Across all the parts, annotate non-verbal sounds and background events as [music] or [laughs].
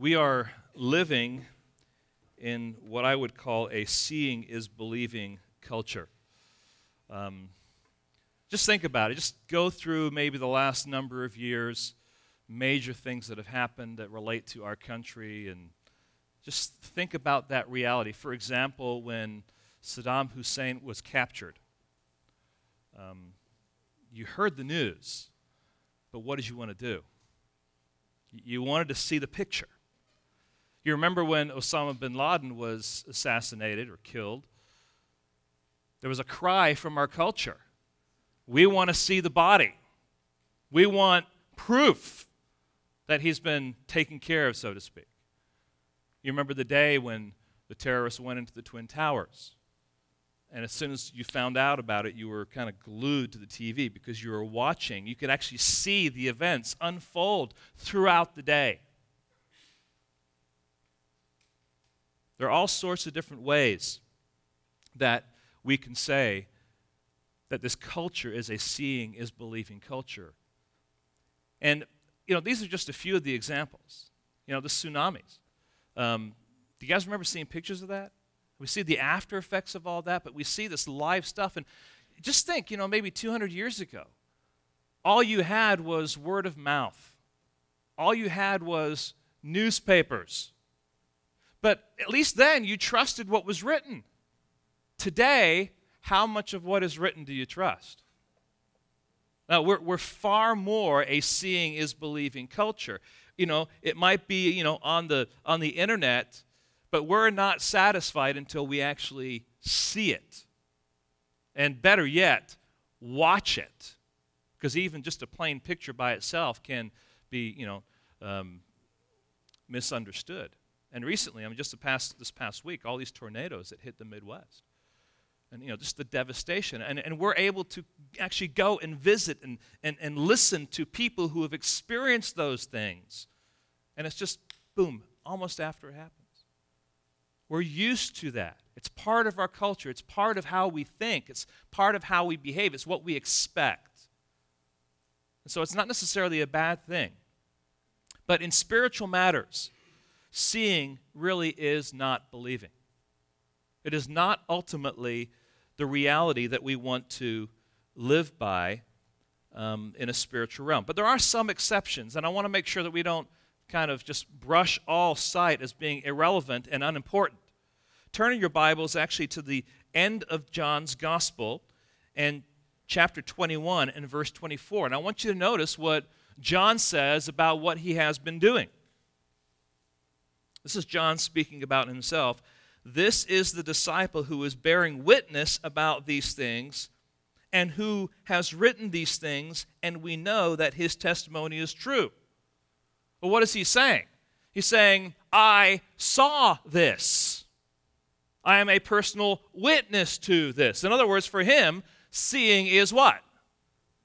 We are living in what I would call a seeing is believing culture. Um, just think about it. Just go through maybe the last number of years, major things that have happened that relate to our country, and just think about that reality. For example, when Saddam Hussein was captured, um, you heard the news, but what did you want to do? You wanted to see the picture. You remember when Osama bin Laden was assassinated or killed? There was a cry from our culture. We want to see the body. We want proof that he's been taken care of, so to speak. You remember the day when the terrorists went into the Twin Towers. And as soon as you found out about it, you were kind of glued to the TV because you were watching. You could actually see the events unfold throughout the day. There are all sorts of different ways that we can say that this culture is a seeing is believing culture. And, you know, these are just a few of the examples. You know, the tsunamis. Um, do you guys remember seeing pictures of that? We see the after effects of all that, but we see this live stuff. And just think, you know, maybe 200 years ago, all you had was word of mouth, all you had was newspapers. But at least then you trusted what was written. Today, how much of what is written do you trust? Now, we're, we're far more a seeing is believing culture. You know, it might be, you know, on the, on the internet, but we're not satisfied until we actually see it. And better yet, watch it. Because even just a plain picture by itself can be, you know, um, misunderstood. And recently, I mean, just the past, this past week, all these tornadoes that hit the Midwest. And, you know, just the devastation. And, and we're able to actually go and visit and, and, and listen to people who have experienced those things. And it's just, boom, almost after it happens. We're used to that. It's part of our culture. It's part of how we think. It's part of how we behave. It's what we expect. And so it's not necessarily a bad thing. But in spiritual matters, seeing really is not believing. It is not ultimately the reality that we want to live by um, in a spiritual realm. But there are some exceptions, and I want to make sure that we don't kind of just brush all sight as being irrelevant and unimportant. Turn in your Bibles actually to the end of John's Gospel and chapter 21 and verse 24. And I want you to notice what John says about what he has been doing. This is John speaking about himself. This is the disciple who is bearing witness about these things and who has written these things, and we know that his testimony is true. Well, what is he saying? He's saying, I saw this. I am a personal witness to this. In other words, for him, seeing is what?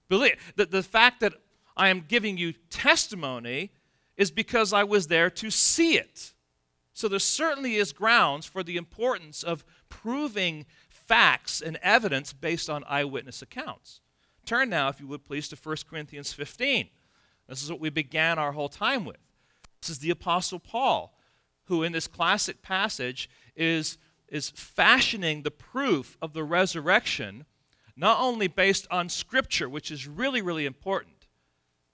Believe. The, the fact that I am giving you testimony is because I was there to see it. So there certainly is grounds for the importance of proving facts and evidence based on eyewitness accounts. Turn now, if you would please, to 1 Corinthians 15. This is what we began our whole time with. This is the Apostle Paul, who in this classic passage is, is fashioning the proof of the resurrection, not only based on Scripture, which is really, really important,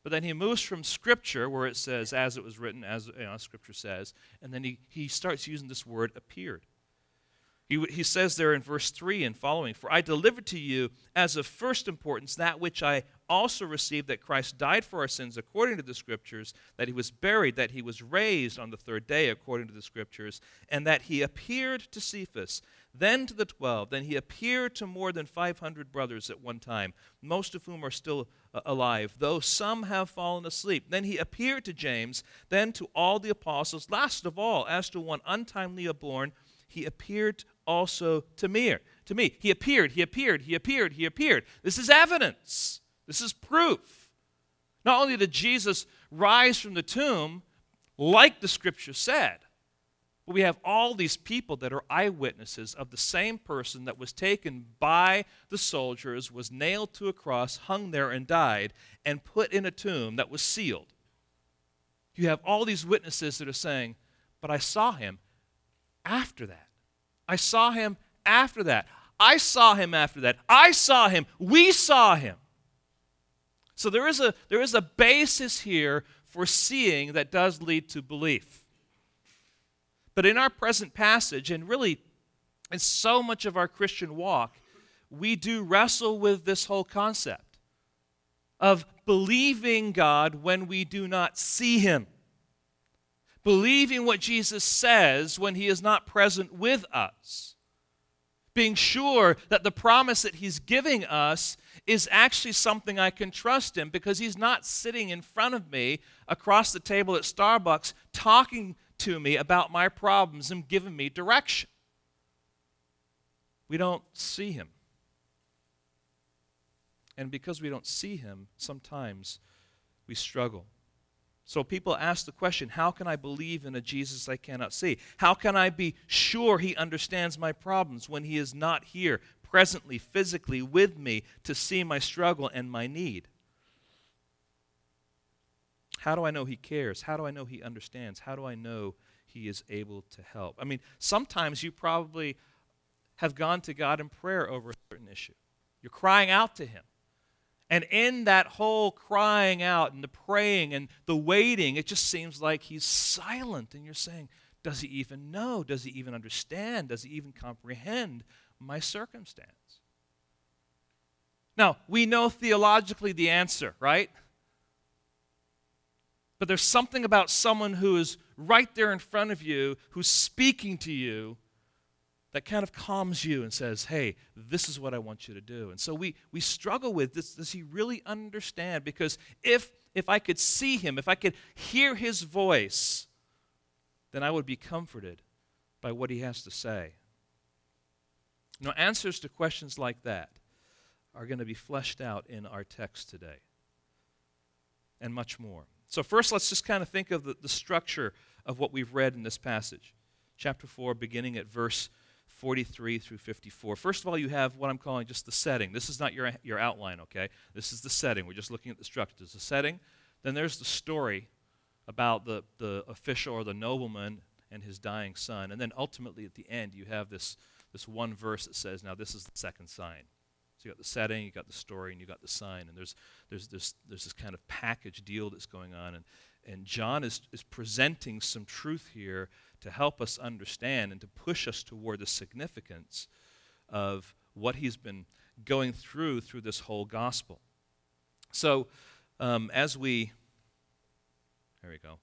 but then he moves from Scripture, where it says, as it was written, as you know, Scripture says, and then he, he starts using this word appeared. He, he says there in verse 3 and following, For I delivered to you as of first importance that which I also received that Christ died for our sins according to the Scriptures, that he was buried, that he was raised on the third day according to the Scriptures, and that he appeared to Cephas, then to the twelve. Then he appeared to more than 500 brothers at one time, most of whom are still alive, though some have fallen asleep. Then he appeared to James, then to all the apostles. Last of all, as to one untimely born, he appeared also to me. To me, he appeared, he appeared, he appeared, he appeared. This is evidence. This is proof. Not only did Jesus rise from the tomb, like the scripture said, but we have all these people that are eyewitnesses of the same person that was taken by the soldiers, was nailed to a cross, hung there, and died, and put in a tomb that was sealed. You have all these witnesses that are saying, But I saw him after that. I saw him after that. I saw him after that. I saw him. We saw him. So there is a, there is a basis here for seeing that does lead to belief. But in our present passage, and really in so much of our Christian walk, we do wrestle with this whole concept of believing God when we do not see Him. Believing what Jesus says when He is not present with us. Being sure that the promise that He's giving us is actually something I can trust Him because He's not sitting in front of me across the table at Starbucks talking to me about my problems and giving me direction. We don't see Him. And because we don't see him, sometimes we struggle. So people ask the question how can I believe in a Jesus I cannot see? How can I be sure he understands my problems when he is not here, presently, physically with me to see my struggle and my need? How do I know he cares? How do I know he understands? How do I know he is able to help? I mean, sometimes you probably have gone to God in prayer over a certain issue. You're crying out to him. And in that whole crying out and the praying and the waiting, it just seems like he's silent. And you're saying, Does he even know? Does he even understand? Does he even comprehend my circumstance? Now, we know theologically the answer, right? But there's something about someone who is right there in front of you, who's speaking to you, that kind of calms you and says, hey, this is what I want you to do. And so we, we struggle with this. Does he really understand? Because if, if I could see him, if I could hear his voice, then I would be comforted by what he has to say. Now, answers to questions like that are going to be fleshed out in our text today and much more. So, first, let's just kind of think of the, the structure of what we've read in this passage. Chapter 4, beginning at verse 43 through 54. First of all, you have what I'm calling just the setting. This is not your, your outline, okay? This is the setting. We're just looking at the structure. There's the setting, then there's the story about the, the official or the nobleman and his dying son. And then ultimately at the end, you have this, this one verse that says, Now this is the second sign. So you got the setting, you got the story, and you got the sign. And there's, there's, there's, there's this kind of package deal that's going on. And, and John is, is presenting some truth here to help us understand and to push us toward the significance of what he's been going through through this whole gospel. So, um, as we, there we go,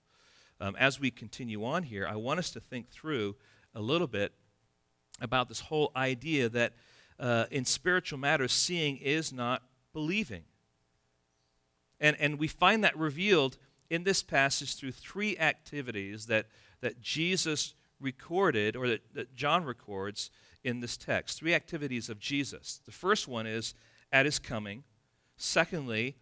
um, as we continue on here, I want us to think through a little bit about this whole idea that uh, in spiritual matters, seeing is not believing. And, and we find that revealed in this passage through three activities that that Jesus recorded, or that, that John records in this text. Three activities of Jesus. The first one is at his coming. Secondly,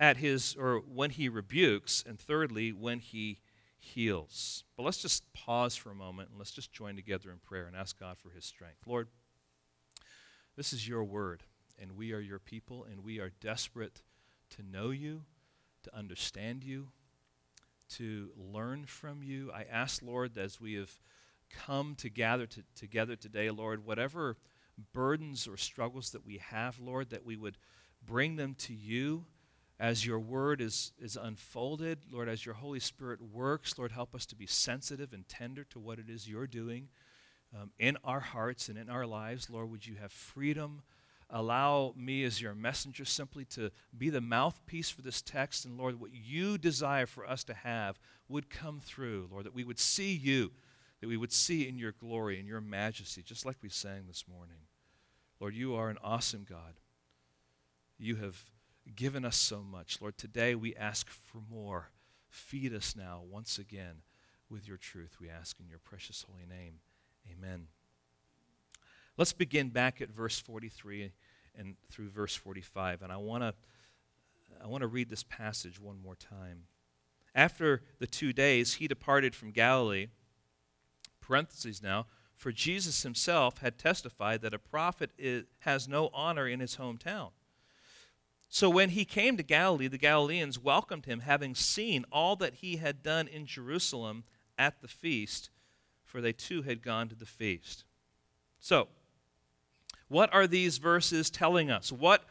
at his, or when he rebukes. And thirdly, when he heals. But let's just pause for a moment and let's just join together in prayer and ask God for his strength. Lord, this is your word, and we are your people, and we are desperate to know you, to understand you, to learn from you. I ask, Lord, as we have come to gather to, together today, Lord, whatever burdens or struggles that we have, Lord, that we would bring them to you as your word is, is unfolded. Lord, as your Holy Spirit works, Lord, help us to be sensitive and tender to what it is you're doing um, in our hearts and in our lives. Lord, would you have freedom? allow me as your messenger simply to be the mouthpiece for this text. And Lord, what you desire for us to have would come through, Lord, that we would see you, that we would see in your glory and your majesty, just like we sang this morning. Lord, you are an awesome God. You have given us so much. Lord, today we ask for more. Feed us now once again with your truth, we ask in your precious holy name. Amen. Let's begin back at verse 43 and through verse 45. And I want to I want to read this passage one more time. After the two days, he departed from Galilee. Parentheses now, for Jesus himself had testified that a prophet is, has no honor in his hometown. So when he came to Galilee, the Galileans welcomed him, having seen all that he had done in Jerusalem at the feast, for they too had gone to the feast. So, what are these verses telling us? What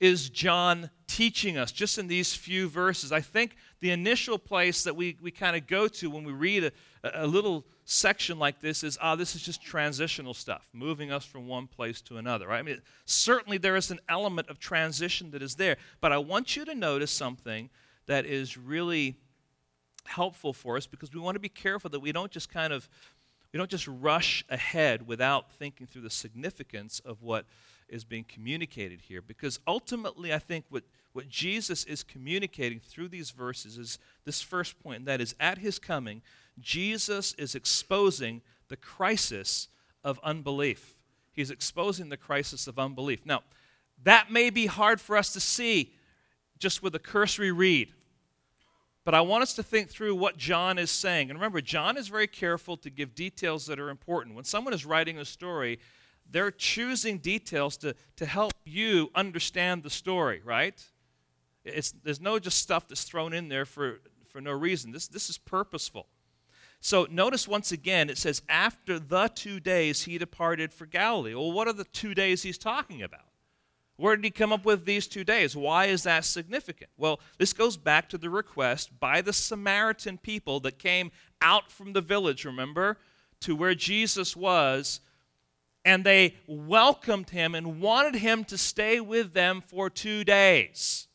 is John teaching us just in these few verses? I think the initial place that we, we kind of go to when we read a, a little section like this is, ah, this is just transitional stuff, moving us from one place to another, right? I mean, certainly there is an element of transition that is there, but I want you to notice something that is really helpful for us because we want to be careful that we don't just kind of we don't just rush ahead without thinking through the significance of what is being communicated here because ultimately i think what, what jesus is communicating through these verses is this first point and that is at his coming Jesus is exposing the crisis of unbelief. He's exposing the crisis of unbelief. Now, that may be hard for us to see just with a cursory read. But I want us to think through what John is saying. And remember, John is very careful to give details that are important. When someone is writing a story, they're choosing details to, to help you understand the story, right? It's, there's no just stuff that's thrown in there for, for no reason. This, this is purposeful. So notice once again, it says, after the two days he departed for Galilee. Well, what are the two days he's talking about? Where did he come up with these two days? Why is that significant? Well, this goes back to the request by the Samaritan people that came out from the village, remember, to where Jesus was, and they welcomed him and wanted him to stay with them for two days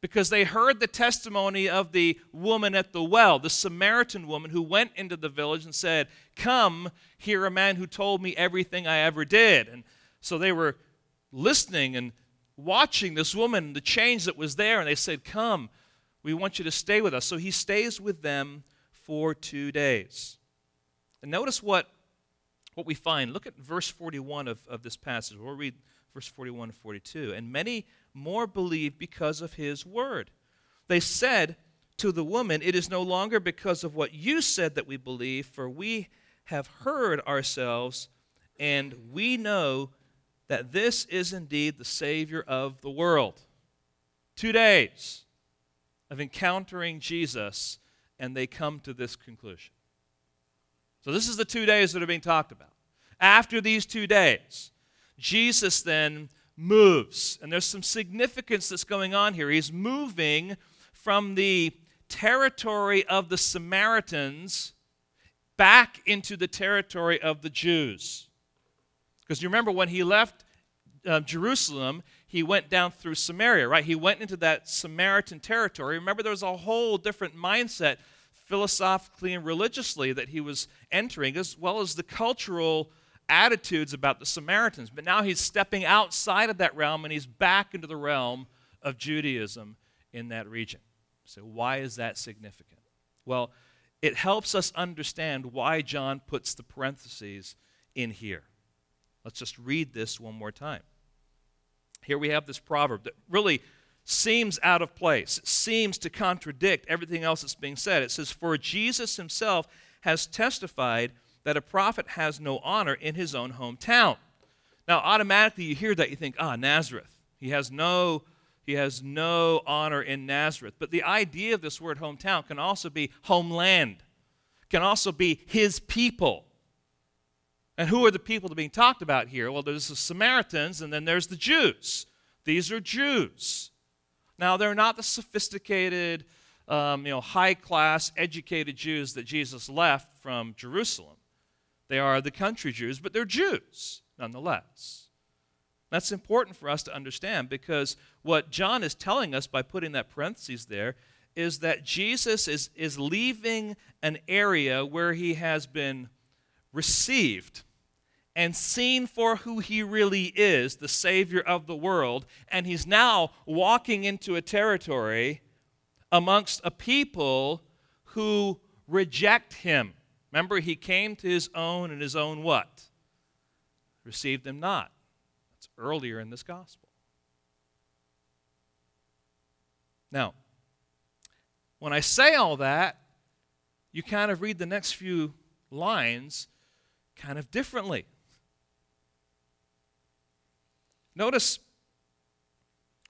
because they heard the testimony of the woman at the well, the Samaritan woman who went into the village and said, Come, hear a man who told me everything I ever did. And so they were listening and watching this woman, the change that was there, and they said, Come, we want you to stay with us. So he stays with them for two days. And notice what, what we find. Look at verse 41 of, of this passage. We'll read verse 41 and 42. And many more believed because of his word. They said to the woman, It is no longer because of what you said that we believe, for we have heard ourselves, and we know that this is indeed the Savior of the world. Two days of encountering Jesus, and they come to this conclusion. So, this is the two days that are being talked about. After these two days, Jesus then moves. And there's some significance that's going on here. He's moving from the territory of the Samaritans back into the territory of the Jews. Because you remember when he left uh, Jerusalem, he went down through Samaria, right? He went into that Samaritan territory. Remember, there was a whole different mindset philosophically and religiously that he was entering, as well as the cultural attitudes about the Samaritans. But now he's stepping outside of that realm and he's back into the realm of Judaism in that region. So, why is that significant? Well, it helps us understand why John puts the parentheses in here. Let's just read this one more time. Here we have this proverb that really seems out of place. It seems to contradict everything else that's being said. It says, For Jesus himself has testified that a prophet has no honor in his own hometown. Now, automatically you hear that, you think, ah, Nazareth. He has no he has no honor in Nazareth. But the idea of this word hometown can also be homeland, can also be his people. And who are the people that are being talked about here? Well, there's the Samaritans and then there's the Jews. These are Jews. Now, they're not the sophisticated, um, you know, high class, educated Jews that Jesus left from Jerusalem. They are the country Jews, but they're Jews nonetheless. That's important for us to understand because what John is telling us by putting that parentheses there is that Jesus is, is leaving an area where he has been received and seen for who he really is, the Savior of the world, and he's now walking into a territory amongst a people who reject him. Remember, he came to his own, and his own what? Received them not. That's earlier in this gospel. Now, when I say all that, you kind of read the next few lines kind of differently. Notice,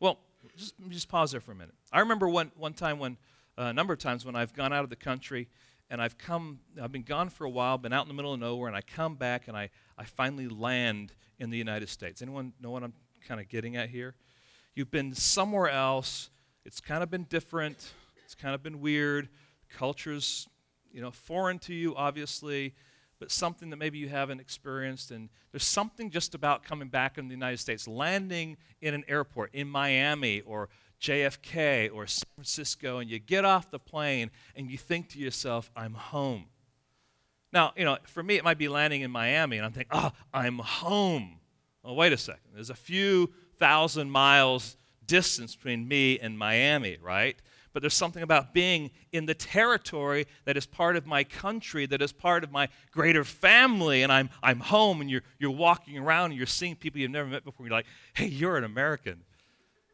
well, just, just pause there for a minute. I remember one, one time when, uh, a number of times when I've gone out of the country and I've come, I've been gone for a while, been out in the middle of nowhere, and I come back and I, I finally land in the United States. Anyone know what I'm kind of getting at here? You've been somewhere else, it's kind of been different, it's kind of been weird, culture's, you know, foreign to you, obviously but something that maybe you haven't experienced. And there's something just about coming back in the United States, landing in an airport in Miami or JFK or San Francisco, and you get off the plane and you think to yourself, I'm home. Now, you know, for me, it might be landing in Miami, and I'm thinking, oh, I'm home. Well, wait a second. There's a few thousand miles distance between me and Miami, right? But there's something about being in the territory that is part of my country, that is part of my greater family, and I'm, I'm home, and you're, you're walking around and you're seeing people you've never met before. and You're like, hey, you're an American.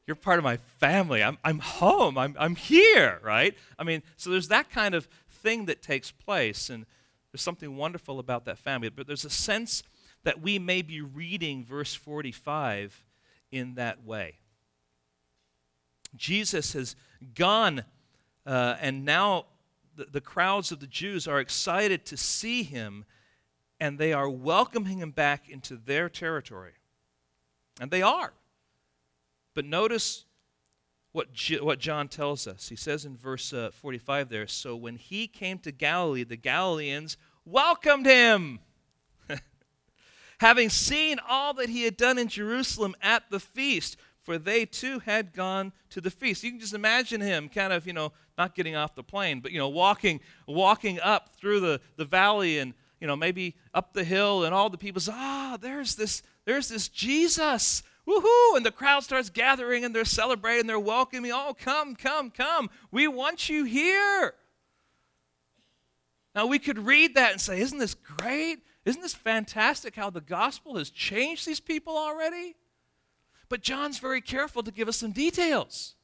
You're part of my family. I'm, I'm home. I'm, I'm here, right? I mean, so there's that kind of thing that takes place, and there's something wonderful about that family. But there's a sense that we may be reading verse 45 in that way. Jesus has gone, uh, and now the, the crowds of the Jews are excited to see him, and they are welcoming him back into their territory. And they are. But notice what, what John tells us. He says in verse uh, 45 there So when he came to Galilee, the Galileans welcomed him. [laughs] Having seen all that he had done in Jerusalem at the feast, for they too had gone to the feast. You can just imagine him kind of, you know, not getting off the plane, but, you know, walking, walking up through the, the valley and, you know, maybe up the hill, and all the people say, ah, there's this, there's this Jesus. Woohoo! And the crowd starts gathering and they're celebrating, they're welcoming. Oh, come, come, come. We want you here. Now, we could read that and say, Isn't this great? Isn't this fantastic how the gospel has changed these people already? But John's very careful to give us some details.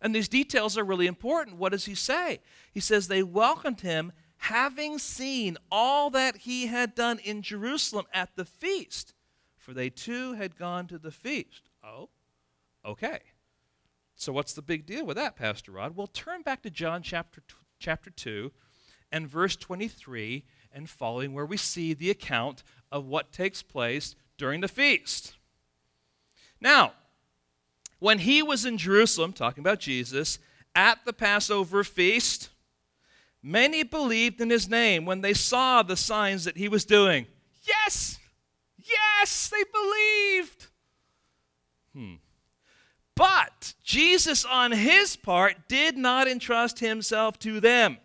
And these details are really important. What does he say? He says, They welcomed him, having seen all that he had done in Jerusalem at the feast, for they too had gone to the feast. Oh, okay. So, what's the big deal with that, Pastor Rod? Well, turn back to John chapter, chapter 2 and verse 23 and following, where we see the account of what takes place during the feast. Now, when he was in Jerusalem, talking about Jesus, at the Passover feast, many believed in his name when they saw the signs that he was doing. Yes! Yes, they believed. Hmm. But Jesus, on his part, did not entrust himself to them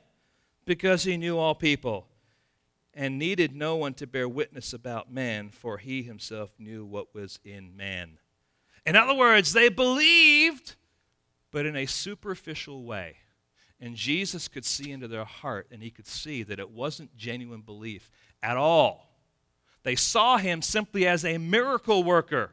because he knew all people and needed no one to bear witness about man, for he himself knew what was in man. In other words, they believed, but in a superficial way. And Jesus could see into their heart, and he could see that it wasn't genuine belief at all. They saw him simply as a miracle worker.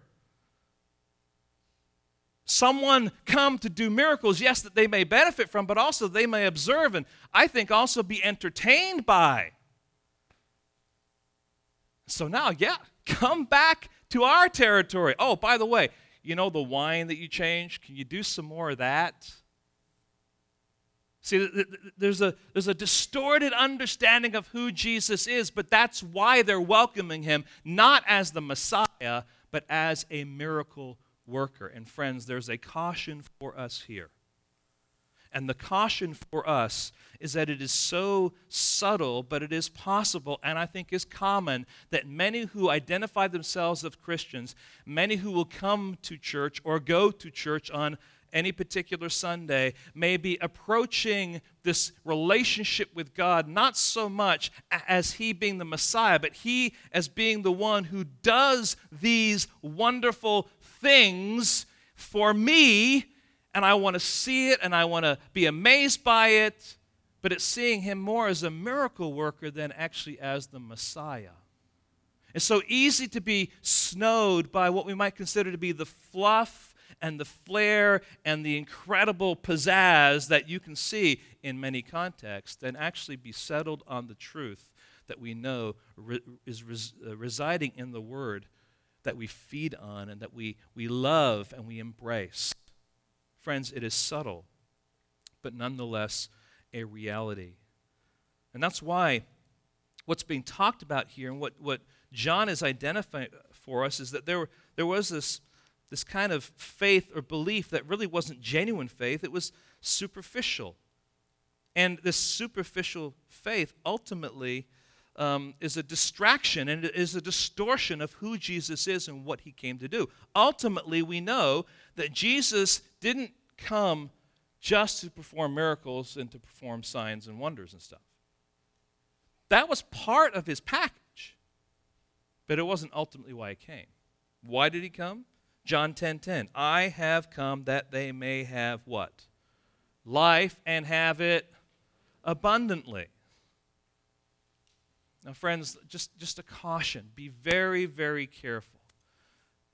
Someone come to do miracles, yes, that they may benefit from, but also they may observe and I think also be entertained by. So now, yeah, come back to our territory. Oh, by the way, you know the wine that you changed? Can you do some more of that? See, there's a, there's a distorted understanding of who Jesus is, but that's why they're welcoming him, not as the Messiah, but as a miracle worker. And friends, there's a caution for us here. And the caution for us is that it is so subtle, but it is possible, and I think is common, that many who identify themselves as Christians, many who will come to church or go to church on any particular Sunday, may be approaching this relationship with God not so much as He being the Messiah, but He as being the one who does these wonderful things for me and I want to see it and I want to be amazed by it, but it's seeing him more as a miracle worker than actually as the Messiah. It's so easy to be snowed by what we might consider to be the fluff and the flair and the incredible pizzazz that you can see in many contexts and actually be settled on the truth that we know re- is res- uh, residing in the Word that we feed on and that we, we love and we embrace. Friends, it is subtle, but nonetheless a reality. And that's why what's being talked about here and what, what John is identifying for us is that there, there was this, this kind of faith or belief that really wasn't genuine faith, it was superficial. And this superficial faith ultimately um, is a distraction and it is a distortion of who Jesus is and what he came to do. Ultimately, we know that Jesus didn't come just to perform miracles and to perform signs and wonders and stuff. That was part of his package, but it wasn't ultimately why he came. Why did he come? John 10:10. 10, 10, I have come that they may have what? Life and have it abundantly. Now, friends, just, just a caution be very, very careful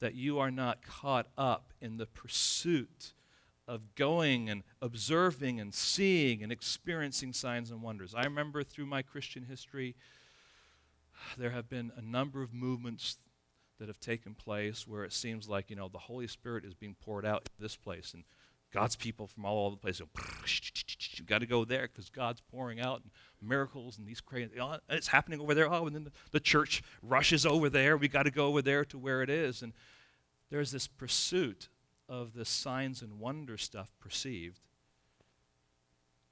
that you are not caught up in the pursuit of going and observing and seeing and experiencing signs and wonders. I remember through my Christian history, there have been a number of movements that have taken place where it seems like, you know, the Holy Spirit is being poured out in this place and God's people from all over the place. Go, [laughs] "You've got to go there because God's pouring out miracles and these crazy. Oh, it's happening over there. Oh, and then the, the church rushes over there. We got to go over there to where it is. And there's this pursuit of the signs and wonder stuff perceived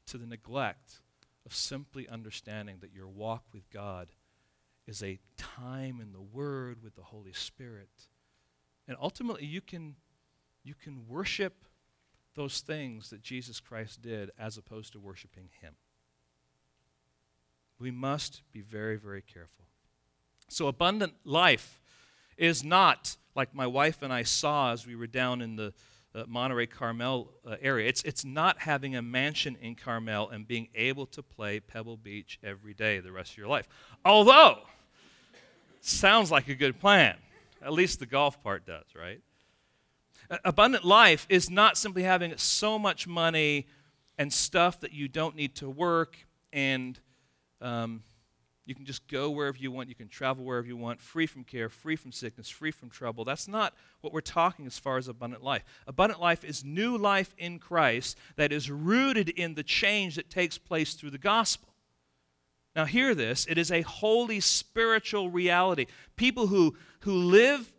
to the neglect of simply understanding that your walk with God is a time in the Word with the Holy Spirit. And ultimately, you can, you can worship those things that Jesus Christ did as opposed to worshiping Him. We must be very, very careful. So, abundant life is not like my wife and I saw as we were down in the uh, Monterey Carmel uh, area. It's, it's not having a mansion in Carmel and being able to play Pebble Beach every day the rest of your life. Although, sounds like a good plan. At least the golf part does, right? Abundant life is not simply having so much money and stuff that you don't need to work and um, you can just go wherever you want. You can travel wherever you want, free from care, free from sickness, free from trouble. That's not what we're talking as far as abundant life. Abundant life is new life in Christ that is rooted in the change that takes place through the gospel. Now, hear this it is a holy spiritual reality. People who, who live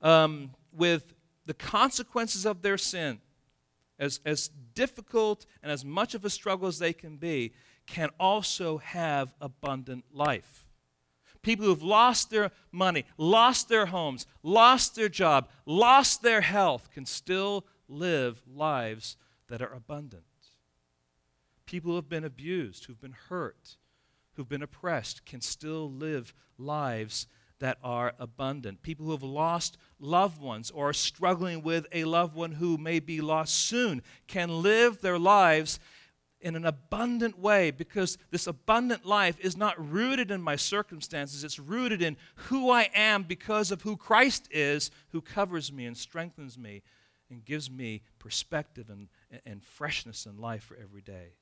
um, with the consequences of their sin, as, as difficult and as much of a struggle as they can be, can also have abundant life. People who have lost their money, lost their homes, lost their job, lost their health can still live lives that are abundant. People who have been abused, who've been hurt, who've been oppressed can still live lives that are abundant. People who have lost loved ones or are struggling with a loved one who may be lost soon can live their lives in an abundant way because this abundant life is not rooted in my circumstances. It's rooted in who I am because of who Christ is, who covers me and strengthens me and gives me perspective and, and freshness in life for every day.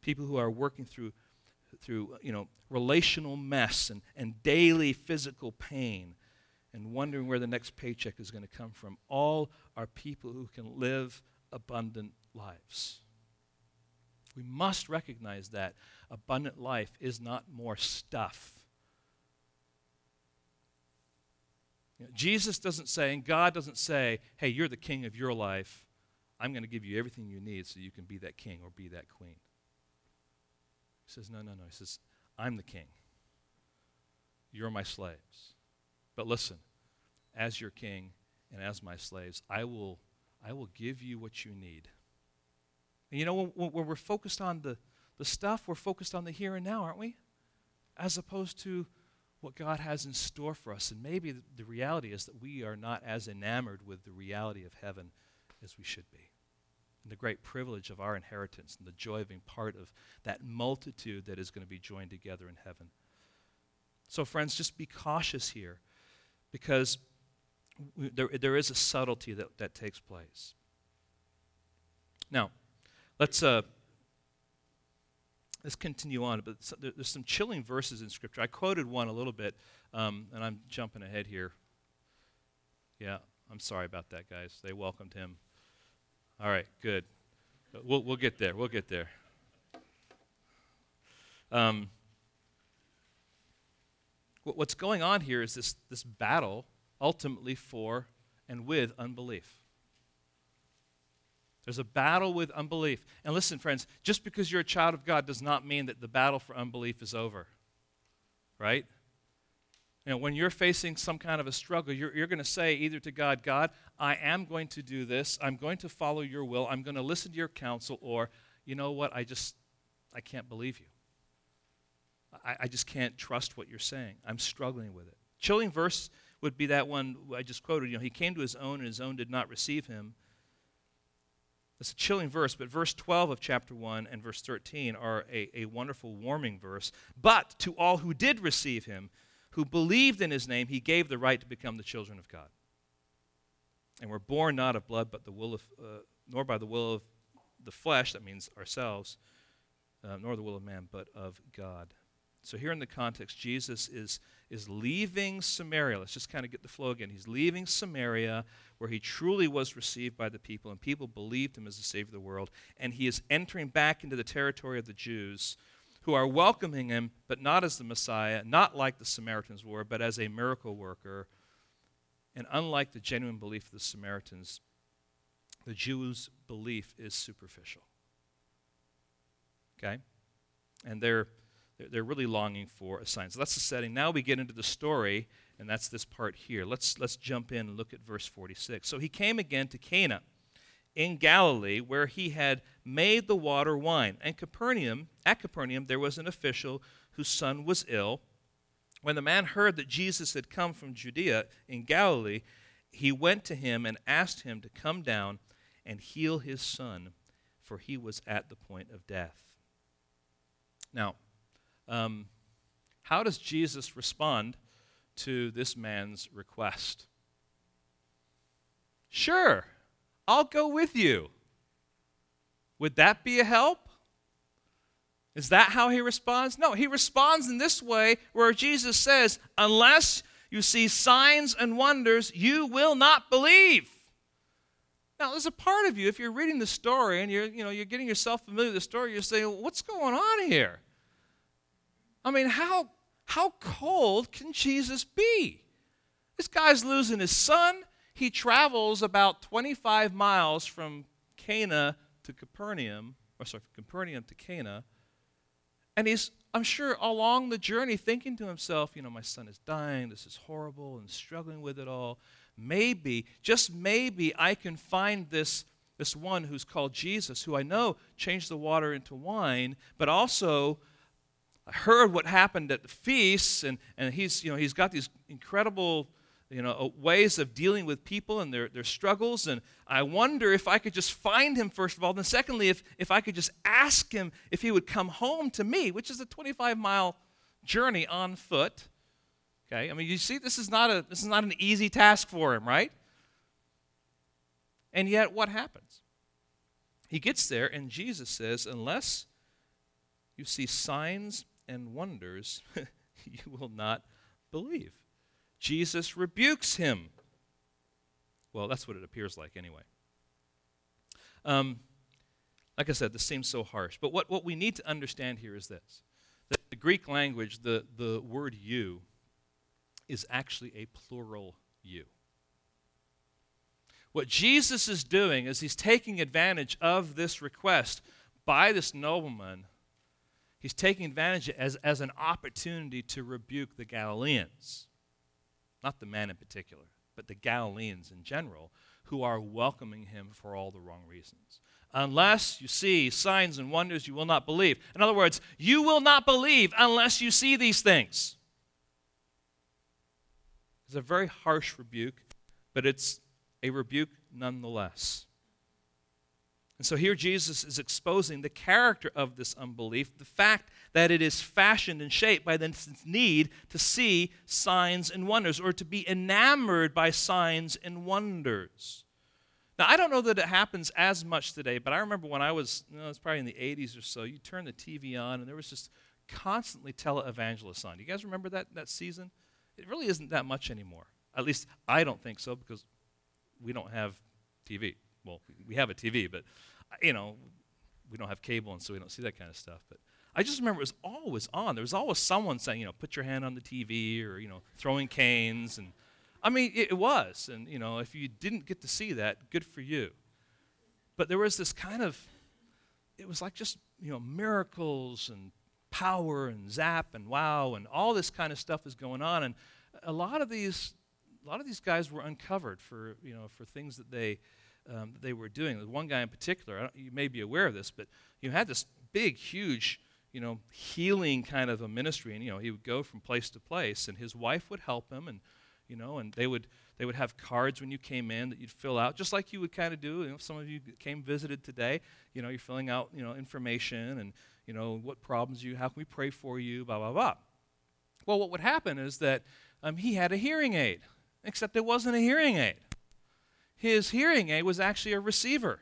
People who are working through, through you know, relational mess and, and daily physical pain and wondering where the next paycheck is going to come from, all are people who can live abundant lives. We must recognize that abundant life is not more stuff. You know, Jesus doesn't say, and God doesn't say, hey, you're the king of your life. I'm going to give you everything you need so you can be that king or be that queen. He says, no, no, no. He says, I'm the king. You're my slaves. But listen, as your king and as my slaves, I will, I will give you what you need. And you know, when, when we're focused on the, the stuff, we're focused on the here and now, aren't we? As opposed to what God has in store for us. And maybe the, the reality is that we are not as enamored with the reality of heaven as we should be. And the great privilege of our inheritance and the joy of being part of that multitude that is going to be joined together in heaven. So, friends, just be cautious here because there, there is a subtlety that, that takes place. Now, Let's, uh, let's continue on. But there's some chilling verses in Scripture. I quoted one a little bit, um, and I'm jumping ahead here. Yeah, I'm sorry about that, guys. They welcomed him All right, good. We'll, we'll get there. We'll get there. Um, what's going on here is this, this battle ultimately for and with unbelief. There's a battle with unbelief. And listen, friends, just because you're a child of God does not mean that the battle for unbelief is over. Right? You know, when you're facing some kind of a struggle, you're, you're going to say either to God, God, I am going to do this. I'm going to follow your will. I'm going to listen to your counsel. Or, you know what? I just, I can't believe you. I, I just can't trust what you're saying. I'm struggling with it. Chilling verse would be that one I just quoted. You know, he came to his own, and his own did not receive him. It's a chilling verse, but verse 12 of chapter 1 and verse 13 are a, a wonderful warming verse. But to all who did receive him, who believed in his name, he gave the right to become the children of God. And we're born not of blood, but the will of, uh, nor by the will of the flesh, that means ourselves, uh, nor the will of man, but of God. So here in the context, Jesus is, is leaving Samaria. Let's just kind of get the flow again. He's leaving Samaria, where he truly was received by the people, and people believed him as the Savior of the world. And he is entering back into the territory of the Jews, who are welcoming him, but not as the Messiah, not like the Samaritans were, but as a miracle worker. And unlike the genuine belief of the Samaritans, the Jews' belief is superficial. Okay? And they're they're really longing for a sign. So that's the setting. Now we get into the story, and that's this part here. Let's, let's jump in and look at verse 46. So he came again to Cana in Galilee, where he had made the water wine. And Capernaum, at Capernaum, there was an official whose son was ill. When the man heard that Jesus had come from Judea in Galilee, he went to him and asked him to come down and heal his son, for he was at the point of death. Now, um, how does Jesus respond to this man's request? Sure, I'll go with you. Would that be a help? Is that how he responds? No, he responds in this way where Jesus says, Unless you see signs and wonders, you will not believe. Now, there's a part of you, if you're reading the story and you're, you know, you're getting yourself familiar with the story, you're saying, What's going on here? I mean, how, how cold can Jesus be? This guy's losing his son. He travels about 25 miles from Cana to Capernaum, or sorry, from Capernaum to Cana. And he's, I'm sure, along the journey thinking to himself, you know, my son is dying. This is horrible and struggling with it all. Maybe, just maybe, I can find this, this one who's called Jesus, who I know changed the water into wine, but also heard what happened at the feasts, and, and he's, you know, he's got these incredible you know, uh, ways of dealing with people and their, their struggles. And I wonder if I could just find him, first of all. And then, secondly, if, if I could just ask him if he would come home to me, which is a 25 mile journey on foot. Okay, I mean, you see, this is not, a, this is not an easy task for him, right? And yet, what happens? He gets there, and Jesus says, Unless you see signs and wonders, [laughs] you will not believe. Jesus rebukes him. Well, that's what it appears like anyway. Um, like I said, this seems so harsh. But what, what we need to understand here is this that the Greek language, the, the word you, is actually a plural you. What Jesus is doing is he's taking advantage of this request by this nobleman he's taking advantage as, as an opportunity to rebuke the Galileans. Not the man in particular, but the Galileans in general, who are welcoming him for all the wrong reasons. Unless you see signs and wonders, you will not believe. In other words, you will not believe unless you see these things. It's a very harsh rebuke, but it's a rebuke nonetheless. And so here Jesus is exposing the character of this unbelief, the fact that it is fashioned and shaped by this need to see signs and wonders or to be enamored by signs and wonders. Now, I don't know that it happens as much today, but I remember when I was, you know, it was probably in the 80s or so, you turn the TV on and there was just constantly televangelists on. Do you guys remember that, that season? It really isn't that much anymore. At least I don't think so because we don't have TV well, we have a TV, but, you know, we don't have cable, and so we don't see that kind of stuff. But I just remember it was always on. There was always someone saying, you know, put your hand on the TV or, you know, throwing canes. And I mean, it, it was. And, you know, if you didn't get to see that, good for you. But there was this kind of, it was like just, you know, miracles and power and zap and wow and all this kind of stuff is going on. And a lot of these, a lot of these guys were uncovered for, you know, for things that they, um, that they were doing. One guy in particular, you may be aware of this, but you had this big, huge, you know, healing kind of a ministry, and you know, he would go from place to place, and his wife would help him, and you know, and they would they would have cards when you came in that you'd fill out, just like you would kind of do. You know, some of you came visited today, you know, you're filling out, you know, information and you know what problems you, how can we pray for you, blah blah blah. Well, what would happen is that um, he had a hearing aid, except it wasn't a hearing aid his hearing aid was actually a receiver.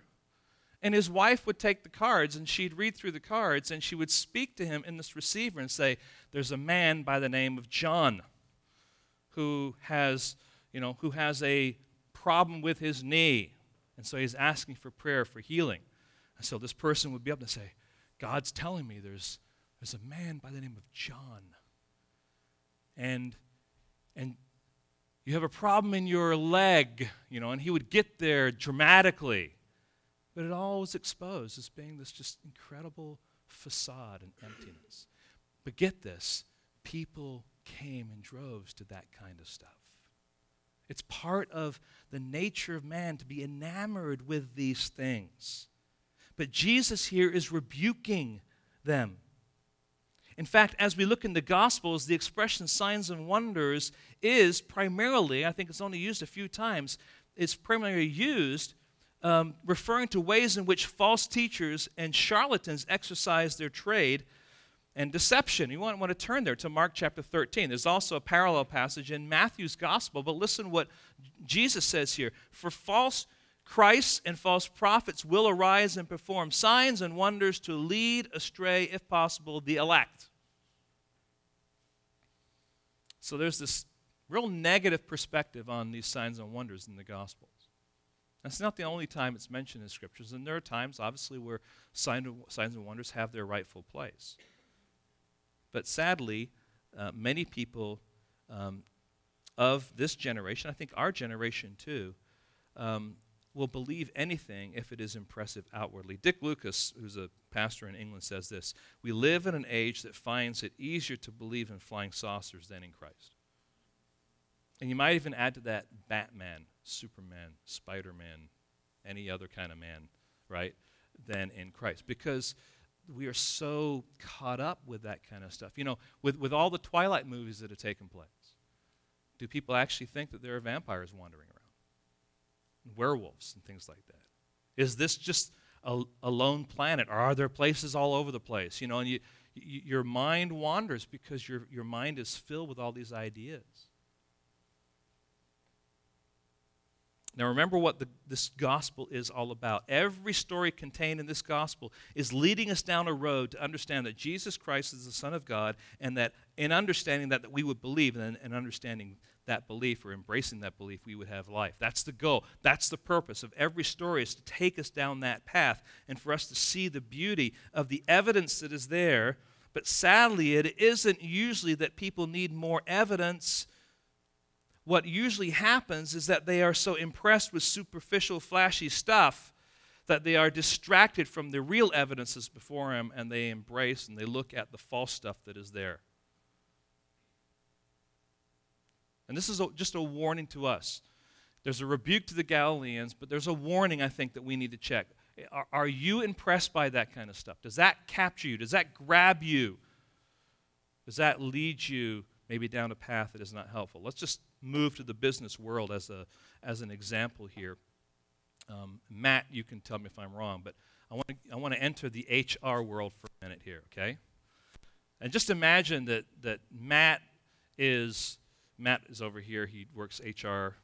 And his wife would take the cards and she'd read through the cards and she would speak to him in this receiver and say, There's a man by the name of John who has, you know, who has a problem with his knee. And so he's asking for prayer for healing. And so this person would be able to say, God's telling me there's, there's a man by the name of John. And, and you have a problem in your leg, you know, and he would get there dramatically. But it all was exposed as being this just incredible facade and emptiness. But get this people came in droves to that kind of stuff. It's part of the nature of man to be enamored with these things. But Jesus here is rebuking them. In fact, as we look in the Gospels, the expression signs and wonders is primarily, I think it's only used a few times, it's primarily used um, referring to ways in which false teachers and charlatans exercise their trade and deception. You want, want to turn there to Mark chapter 13. There's also a parallel passage in Matthew's Gospel, but listen what Jesus says here. For false Christ and false prophets will arise and perform signs and wonders to lead astray, if possible, the elect. So there's this real negative perspective on these signs and wonders in the Gospels. That's not the only time it's mentioned in Scriptures, and there are times, obviously, where signs and wonders have their rightful place. But sadly, uh, many people um, of this generation, I think our generation too, um, will believe anything if it is impressive outwardly. Dick Lucas, who's a pastor in England, says this We live in an age that finds it easier to believe in flying saucers than in Christ. And you might even add to that Batman, Superman, Spider Man, any other kind of man, right, than in Christ. Because we are so caught up with that kind of stuff. You know, with, with all the Twilight movies that have taken place, do people actually think that there are vampires wandering around? Werewolves and things like that? Is this just a, a lone planet, or are there places all over the place? You know, and you, you, your mind wanders because your, your mind is filled with all these ideas. Now, remember what the, this gospel is all about. Every story contained in this gospel is leading us down a road to understand that Jesus Christ is the Son of God, and that in understanding that, that we would believe, and, and understanding that belief or embracing that belief, we would have life. That's the goal. That's the purpose of every story is to take us down that path and for us to see the beauty of the evidence that is there. But sadly, it isn't usually that people need more evidence what usually happens is that they are so impressed with superficial, flashy stuff that they are distracted from the real evidences before them and they embrace and they look at the false stuff that is there. And this is a, just a warning to us. There's a rebuke to the Galileans, but there's a warning, I think, that we need to check. Are, are you impressed by that kind of stuff? Does that capture you? Does that grab you? Does that lead you maybe down a path that is not helpful? Let's just move to the business world as, a, as an example here. Um, Matt, you can tell me if I'm wrong, but I want to I want to enter the HR world for a minute here, okay? And just imagine that that Matt is Matt is over here. He works HR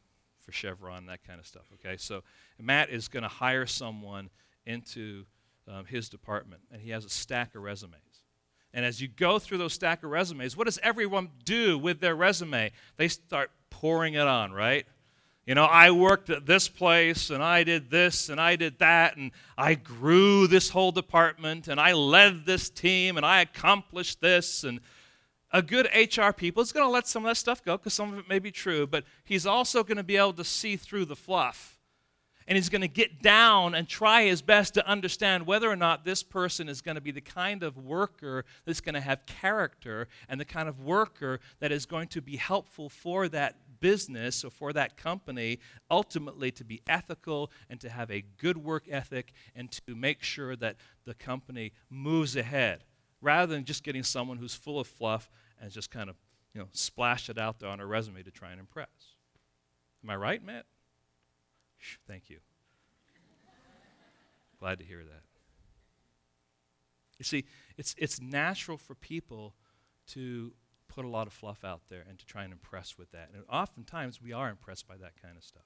for Chevron, that kind of stuff. Okay, so Matt is going to hire someone into um, his department, and he has a stack of resumes. And as you go through those stack of resumes, what does everyone do with their resume? They start pouring it on, right? You know, I worked at this place and I did this and I did that and I grew this whole department and I led this team and I accomplished this. And a good HR people is going to let some of that stuff go because some of it may be true, but he's also going to be able to see through the fluff. And he's going to get down and try his best to understand whether or not this person is going to be the kind of worker that's going to have character and the kind of worker that is going to be helpful for that business or for that company ultimately to be ethical and to have a good work ethic and to make sure that the company moves ahead rather than just getting someone who's full of fluff and just kind of you know splash it out there on a resume to try and impress am i right matt thank you [laughs] glad to hear that you see it's, it's natural for people to put a lot of fluff out there and to try and impress with that. And oftentimes we are impressed by that kind of stuff.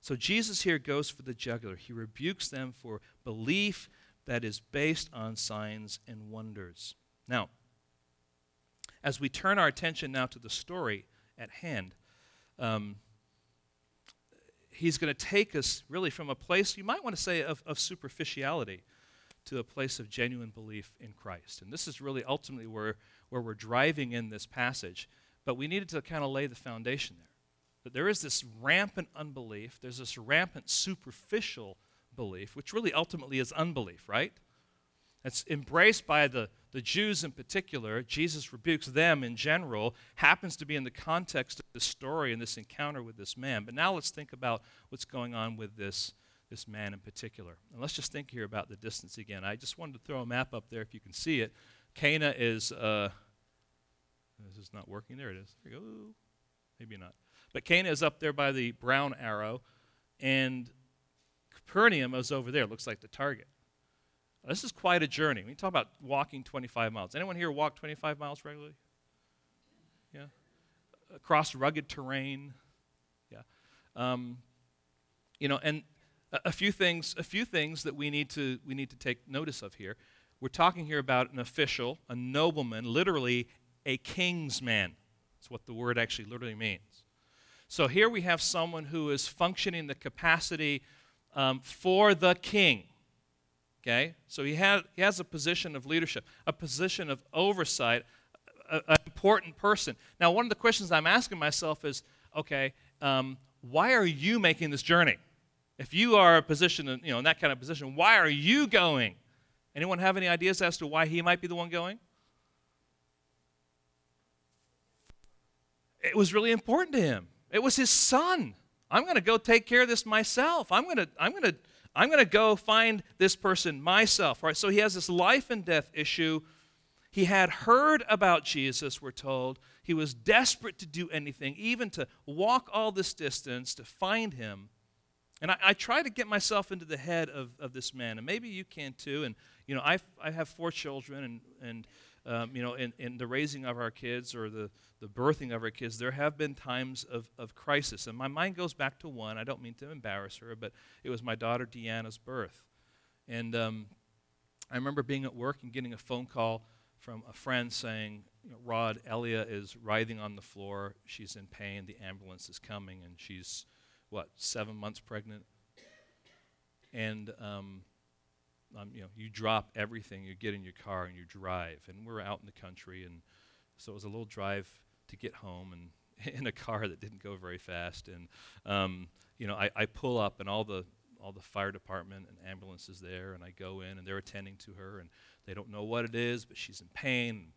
So Jesus here goes for the jugular. He rebukes them for belief that is based on signs and wonders. Now, as we turn our attention now to the story at hand, um, he's going to take us really from a place, you might want to say, of, of superficiality to a place of genuine belief in Christ. And this is really ultimately where where we're driving in this passage, but we needed to kind of lay the foundation there. That there is this rampant unbelief, there's this rampant superficial belief, which really ultimately is unbelief, right? It's embraced by the, the Jews in particular. Jesus rebukes them in general, happens to be in the context of this story and this encounter with this man. But now let's think about what's going on with this, this man in particular. And let's just think here about the distance again. I just wanted to throw a map up there if you can see it. Cana is, uh, this is not working. There it is. There you go. Maybe not. But Cana is up there by the brown arrow, and Capernaum is over there. Looks like the target. This is quite a journey. We talk about walking 25 miles. Anyone here walk 25 miles regularly? Yeah. Across rugged terrain. Yeah. Um, you know, and a, a few things. A few things that we need to we need to take notice of here. We're talking here about an official, a nobleman, literally a king's man. That's what the word actually literally means. So here we have someone who is functioning the capacity um, for the king. Okay? So he, had, he has a position of leadership, a position of oversight, an important person. Now, one of the questions I'm asking myself is okay, um, why are you making this journey? If you are a position, in, you know, in that kind of position, why are you going? Anyone have any ideas as to why he might be the one going? It was really important to him. It was his son. I'm going to go take care of this myself. I'm going to I'm going to I'm going to go find this person myself. Right? So he has this life and death issue. He had heard about Jesus, we're told. He was desperate to do anything, even to walk all this distance to find him. And I, I, try to get myself into the head of, of this man, and maybe you can too. And, you know, I've, I have four children, and, and um, you know, in, in the raising of our kids or the, the birthing of our kids, there have been times of, of crisis. And my mind goes back to one. I don't mean to embarrass her, but it was my daughter Deanna's birth. And um, I remember being at work and getting a phone call from a friend saying, Rod, Elia is writhing on the floor. She's in pain. The ambulance is coming, and she's what, seven months pregnant? And, um, um, you know, you drop everything, you get in your car and you drive. And we're out in the country, and so it was a little drive to get home and [laughs] in a car that didn't go very fast. And, um, you know, I, I pull up and all the, all the fire department and ambulances there, and I go in and they're attending to her, and they don't know what it is, but she's in pain.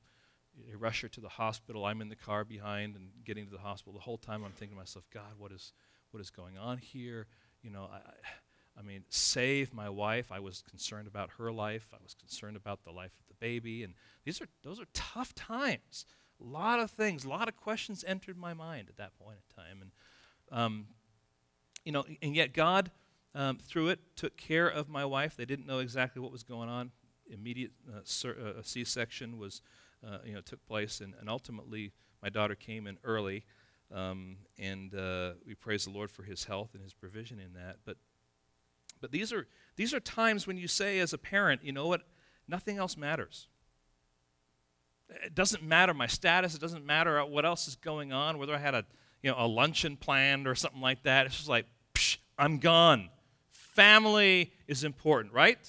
They rush her to the hospital. I'm in the car behind and getting to the hospital. The whole time I'm thinking to myself, God, what is, what is going on here? You know, I, I mean, save my wife. I was concerned about her life. I was concerned about the life of the baby. And these are, those are tough times. A lot of things, a lot of questions entered my mind at that point in time. And, um, you know, and yet God, um, through it, took care of my wife. They didn't know exactly what was going on. Immediate uh, uh C-section was, uh, you know, took place, and, and ultimately my daughter came in early. Um, and uh, we praise the Lord for his health and his provision in that. But, but these, are, these are times when you say, as a parent, you know what? Nothing else matters. It doesn't matter my status. It doesn't matter what else is going on, whether I had a, you know, a luncheon planned or something like that. It's just like, Psh, I'm gone. Family is important, right?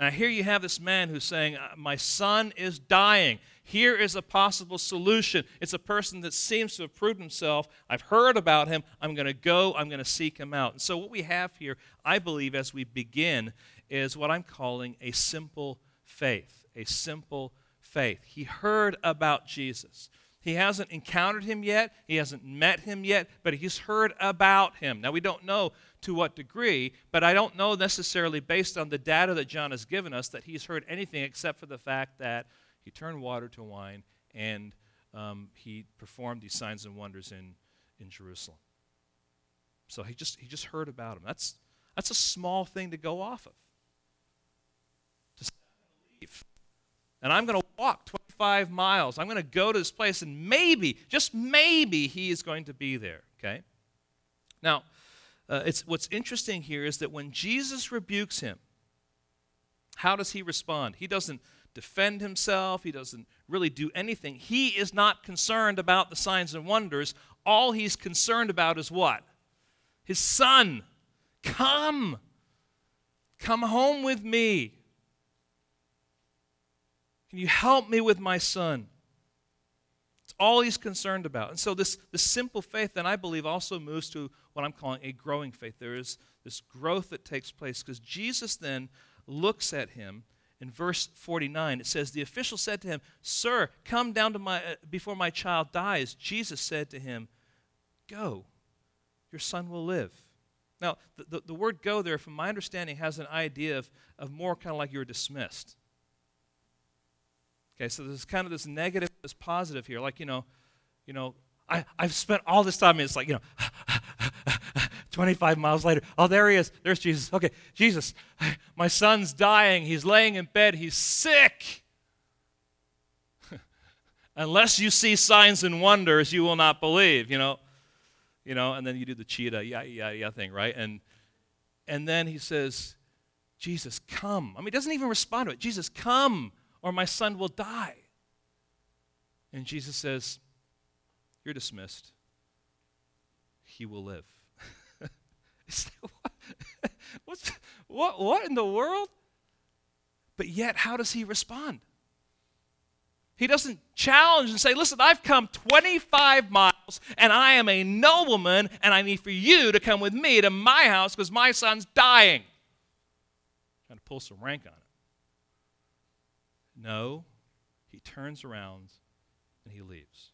And here you have this man who's saying, uh, My son is dying. Here is a possible solution. It's a person that seems to have proved himself. I've heard about him. I'm going to go. I'm going to seek him out. And so, what we have here, I believe, as we begin, is what I'm calling a simple faith. A simple faith. He heard about Jesus. He hasn't encountered him yet, he hasn't met him yet, but he's heard about him. Now, we don't know to what degree, but I don't know necessarily based on the data that John has given us that he's heard anything except for the fact that he turned water to wine and um, he performed these signs and wonders in, in Jerusalem. So he just, he just heard about him. That's, that's a small thing to go off of. To leave. And I'm going to walk 25 miles. I'm going to go to this place, and maybe, just maybe, he is going to be there. Okay? Now, uh, it's, what's interesting here is that when Jesus rebukes him, how does he respond? He doesn't defend himself, he doesn't really do anything. He is not concerned about the signs and wonders. All he's concerned about is what? His son. Come. Come home with me. Can you help me with my son? All he's concerned about. And so this, this simple faith then I believe also moves to what I'm calling a growing faith. There is this growth that takes place because Jesus then looks at him in verse 49. It says, The official said to him, Sir, come down to my, uh, before my child dies. Jesus said to him, Go, your son will live. Now, the, the, the word go there, from my understanding, has an idea of, of more kind of like you're dismissed. Okay, so there's kind of this negative, this positive here. Like, you know, you know, I, I've spent all this time, it's like, you know, [laughs] 25 miles later, oh, there he is. There's Jesus. Okay, Jesus, my son's dying. He's laying in bed. He's sick. [laughs] Unless you see signs and wonders, you will not believe, you know. You know, and then you do the cheetah, yeah, yeah, yeah thing, right? And and then he says, Jesus, come. I mean, he doesn't even respond to it. Jesus, come or my son will die. And Jesus says, You're dismissed. He will live. [laughs] [laughs] What's, what, what in the world? But yet, how does he respond? He doesn't challenge and say, Listen, I've come 25 miles and I am a nobleman and I need for you to come with me to my house because my son's dying. Trying to pull some rank on it. No, he turns around and he leaves.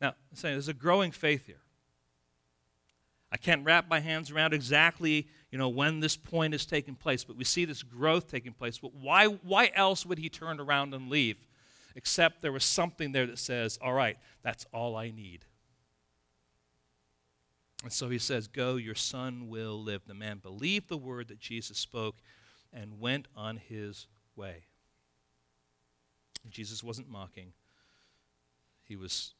Now, I'm saying there's a growing faith here. I can't wrap my hands around exactly, you know, when this point is taking place, but we see this growth taking place. But why, why else would he turn around and leave? Except there was something there that says, all right, that's all I need. And so he says, Go, your son will live. The man believed the word that Jesus spoke and went on his way. Jesus wasn't mocking, he was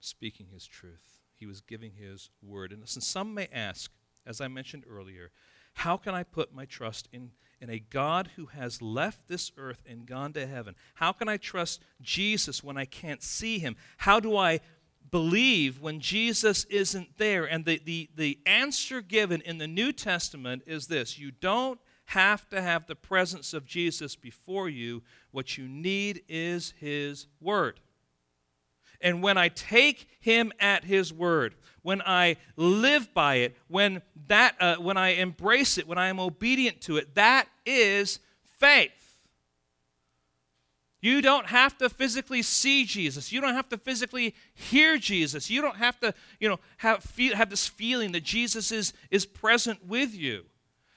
speaking his truth, he was giving his word. And listen, some may ask, as I mentioned earlier, how can I put my trust in, in a God who has left this earth and gone to heaven? How can I trust Jesus when I can't see him? How do I believe when Jesus isn't there? And the, the, the answer given in the New Testament is this you don't have to have the presence of Jesus before you. What you need is His Word. And when I take Him at His Word, when I live by it, when, that, uh, when I embrace it, when I am obedient to it, that is faith. You don't have to physically see Jesus. You don't have to physically hear Jesus. You don't have to, you know, have, feel, have this feeling that Jesus is, is present with you.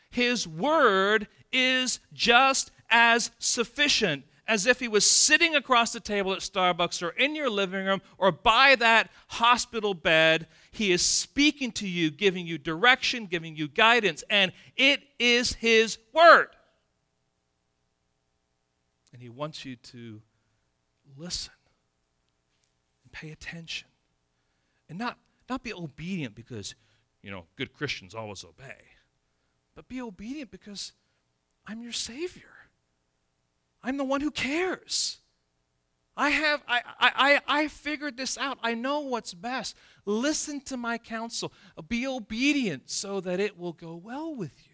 His word is just as sufficient as if he was sitting across the table at Starbucks or in your living room or by that hospital bed. He is speaking to you, giving you direction, giving you guidance, and it is his word. And he wants you to listen and pay attention and not, not be obedient because, you know, good Christians always obey but be obedient because I'm your Savior. I'm the one who cares. I have I, I, I figured this out. I know what's best. Listen to my counsel. Be obedient so that it will go well with you.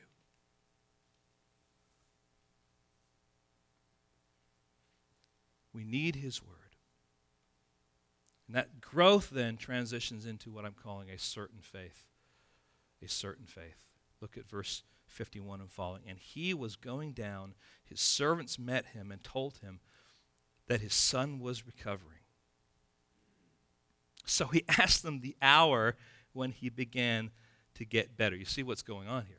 We need his word. And that growth then transitions into what I'm calling a certain faith. A certain faith. Look at verse 51 and following. And he was going down. His servants met him and told him that his son was recovering. So he [laughs] asked them the hour when he began to get better. You see what's going on here?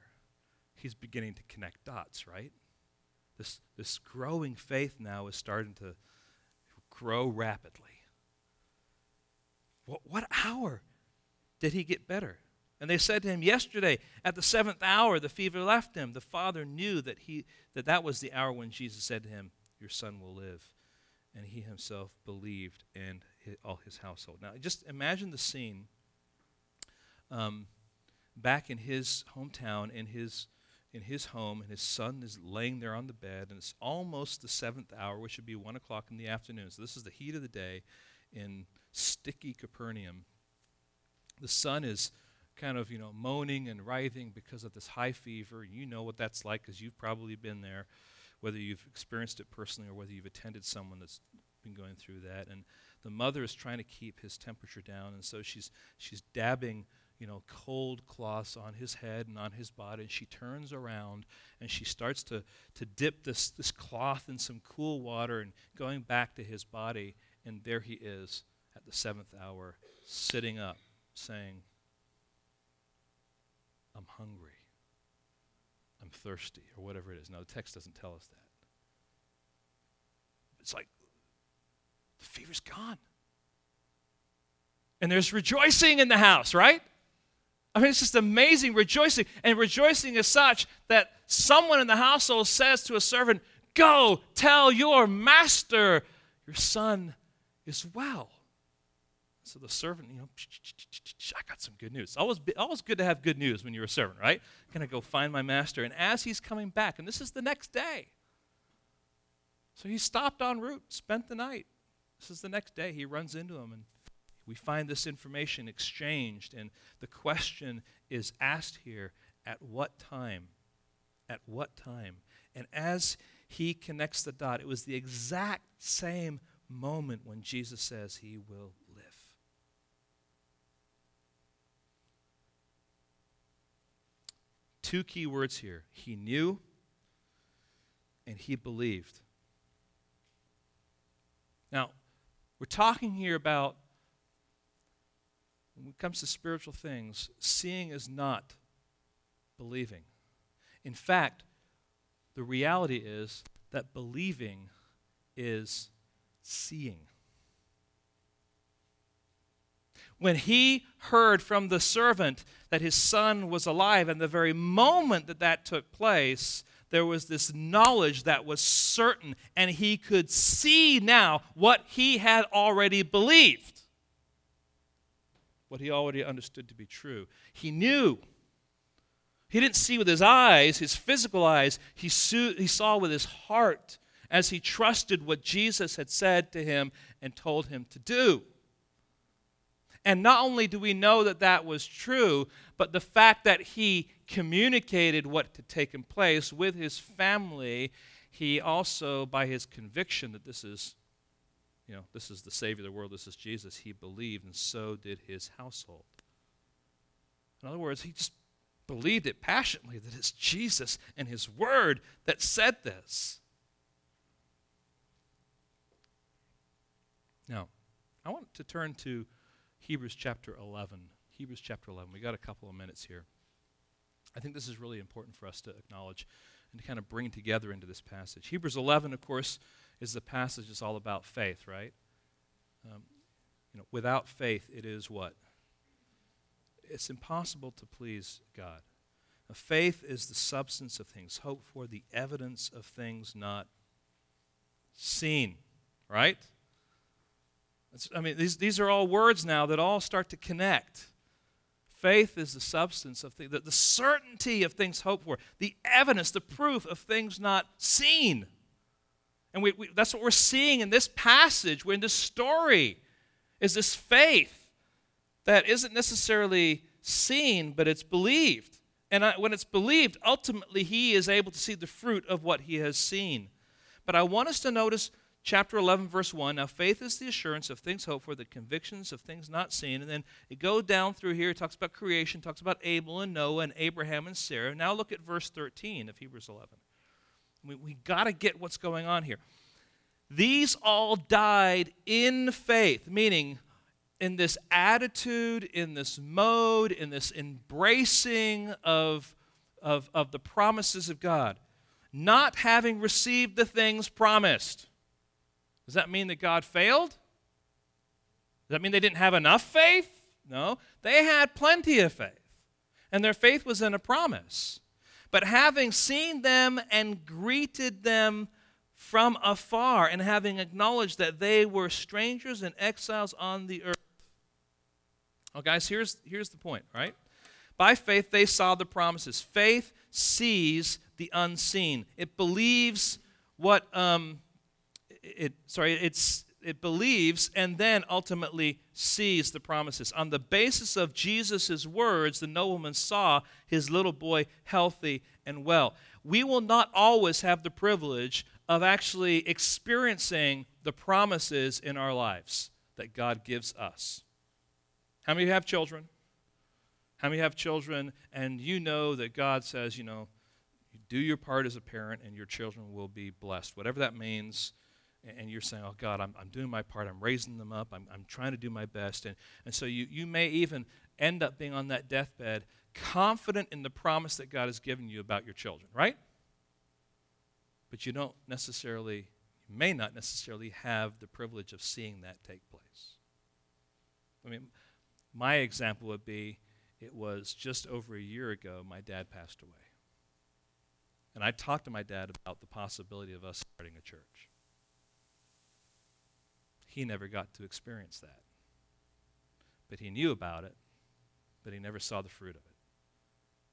He's beginning to connect dots, right? This, this growing faith now is starting to grow rapidly. What, what hour did he get better? And they said to him, Yesterday, at the seventh hour, the fever left him. The father knew that, he, that that was the hour when Jesus said to him, Your son will live. And he himself believed, and all his household. Now, just imagine the scene um, back in his hometown, in his, in his home, and his son is laying there on the bed, and it's almost the seventh hour, which would be 1 o'clock in the afternoon. So, this is the heat of the day in sticky Capernaum. The sun is kind of, you know, moaning and writhing because of this high fever. You know what that's like because you've probably been there, whether you've experienced it personally or whether you've attended someone that's been going through that. And the mother is trying to keep his temperature down, and so she's she's dabbing, you know, cold cloths on his head and on his body. And she turns around and she starts to to dip this this cloth in some cool water and going back to his body. And there he is at the seventh hour, sitting up, saying, I'm hungry. I'm thirsty, or whatever it is. Now, the text doesn't tell us that. It's like the fever's gone. And there's rejoicing in the house, right? I mean, it's just amazing rejoicing. And rejoicing is such that someone in the household says to a servant, Go tell your master your son is well. So the servant, you know, I got some good news. Always, always good to have good news when you're a servant, right? Gonna go find my master. And as he's coming back, and this is the next day, so he stopped en route, spent the night. This is the next day. He runs into him, and we find this information exchanged. And the question is asked here at what time? At what time? And as he connects the dot, it was the exact same moment when Jesus says he will two key words here he knew and he believed. Now, we're talking here about, when it comes to spiritual things, seeing is not believing. In fact, the reality is that believing is seeing. When he heard from the servant that his son was alive, and the very moment that that took place, there was this knowledge that was certain, and he could see now what he had already believed, what he already understood to be true. He knew. He didn't see with his eyes, his physical eyes, he, he saw with his heart as he trusted what Jesus had said to him and told him to do. And not only do we know that that was true, but the fact that he communicated what had taken place with his family, he also, by his conviction that this is, you know, this is the Savior of the world, this is Jesus, he believed, and so did his household. In other words, he just believed it passionately that it's Jesus and his word that said this. Now, I want to turn to Hebrews chapter 11. Hebrews chapter 11. We got a couple of minutes here. I think this is really important for us to acknowledge and to kind of bring together into this passage. Hebrews 11, of course, is the passage that's all about faith, right? Um, you know, without faith, it is what? It's impossible to please God. Now, faith is the substance of things hoped for, the evidence of things not seen, right? I mean, these, these are all words now that all start to connect. Faith is the substance of things, the, the certainty of things hoped for, the evidence, the proof of things not seen. And we, we, that's what we're seeing in this passage, we're in this story, is this faith that isn't necessarily seen, but it's believed. And I, when it's believed, ultimately he is able to see the fruit of what he has seen. But I want us to notice chapter 11, verse 1. Now, faith is the assurance of things hoped for, the convictions of things not seen. And then it goes down through here, it talks about creation, talks about Abel and Noah and Abraham and Sarah. Now, look at verse 13 of Hebrews 11. We, we got to get what's going on here. These all died in faith, meaning in this attitude, in this mode, in this embracing of, of, of the promises of God, not having received the things promised. Does that mean that God failed? Does that mean they didn't have enough faith? No, they had plenty of faith, and their faith was in a promise. But having seen them and greeted them from afar, and having acknowledged that they were strangers and exiles on the earth, well, guys, here's, here's the point, right? By faith, they saw the promises. Faith sees the unseen. It believes what, um, it, sorry, it's, it believes and then ultimately sees the promises. On the basis of Jesus' words, the nobleman saw his little boy healthy and well. We will not always have the privilege of actually experiencing the promises in our lives that God gives us. How many have children? How many have children and you know that God says, you know, do your part as a parent and your children will be blessed, whatever that means. And you're saying, oh, God, I'm, I'm doing my part. I'm raising them up. I'm, I'm trying to do my best. And, and so you, you may even end up being on that deathbed confident in the promise that God has given you about your children, right? But you don't necessarily, you may not necessarily have the privilege of seeing that take place. I mean, my example would be it was just over a year ago my dad passed away. And I talked to my dad about the possibility of us starting a church. He never got to experience that. But he knew about it, but he never saw the fruit of it.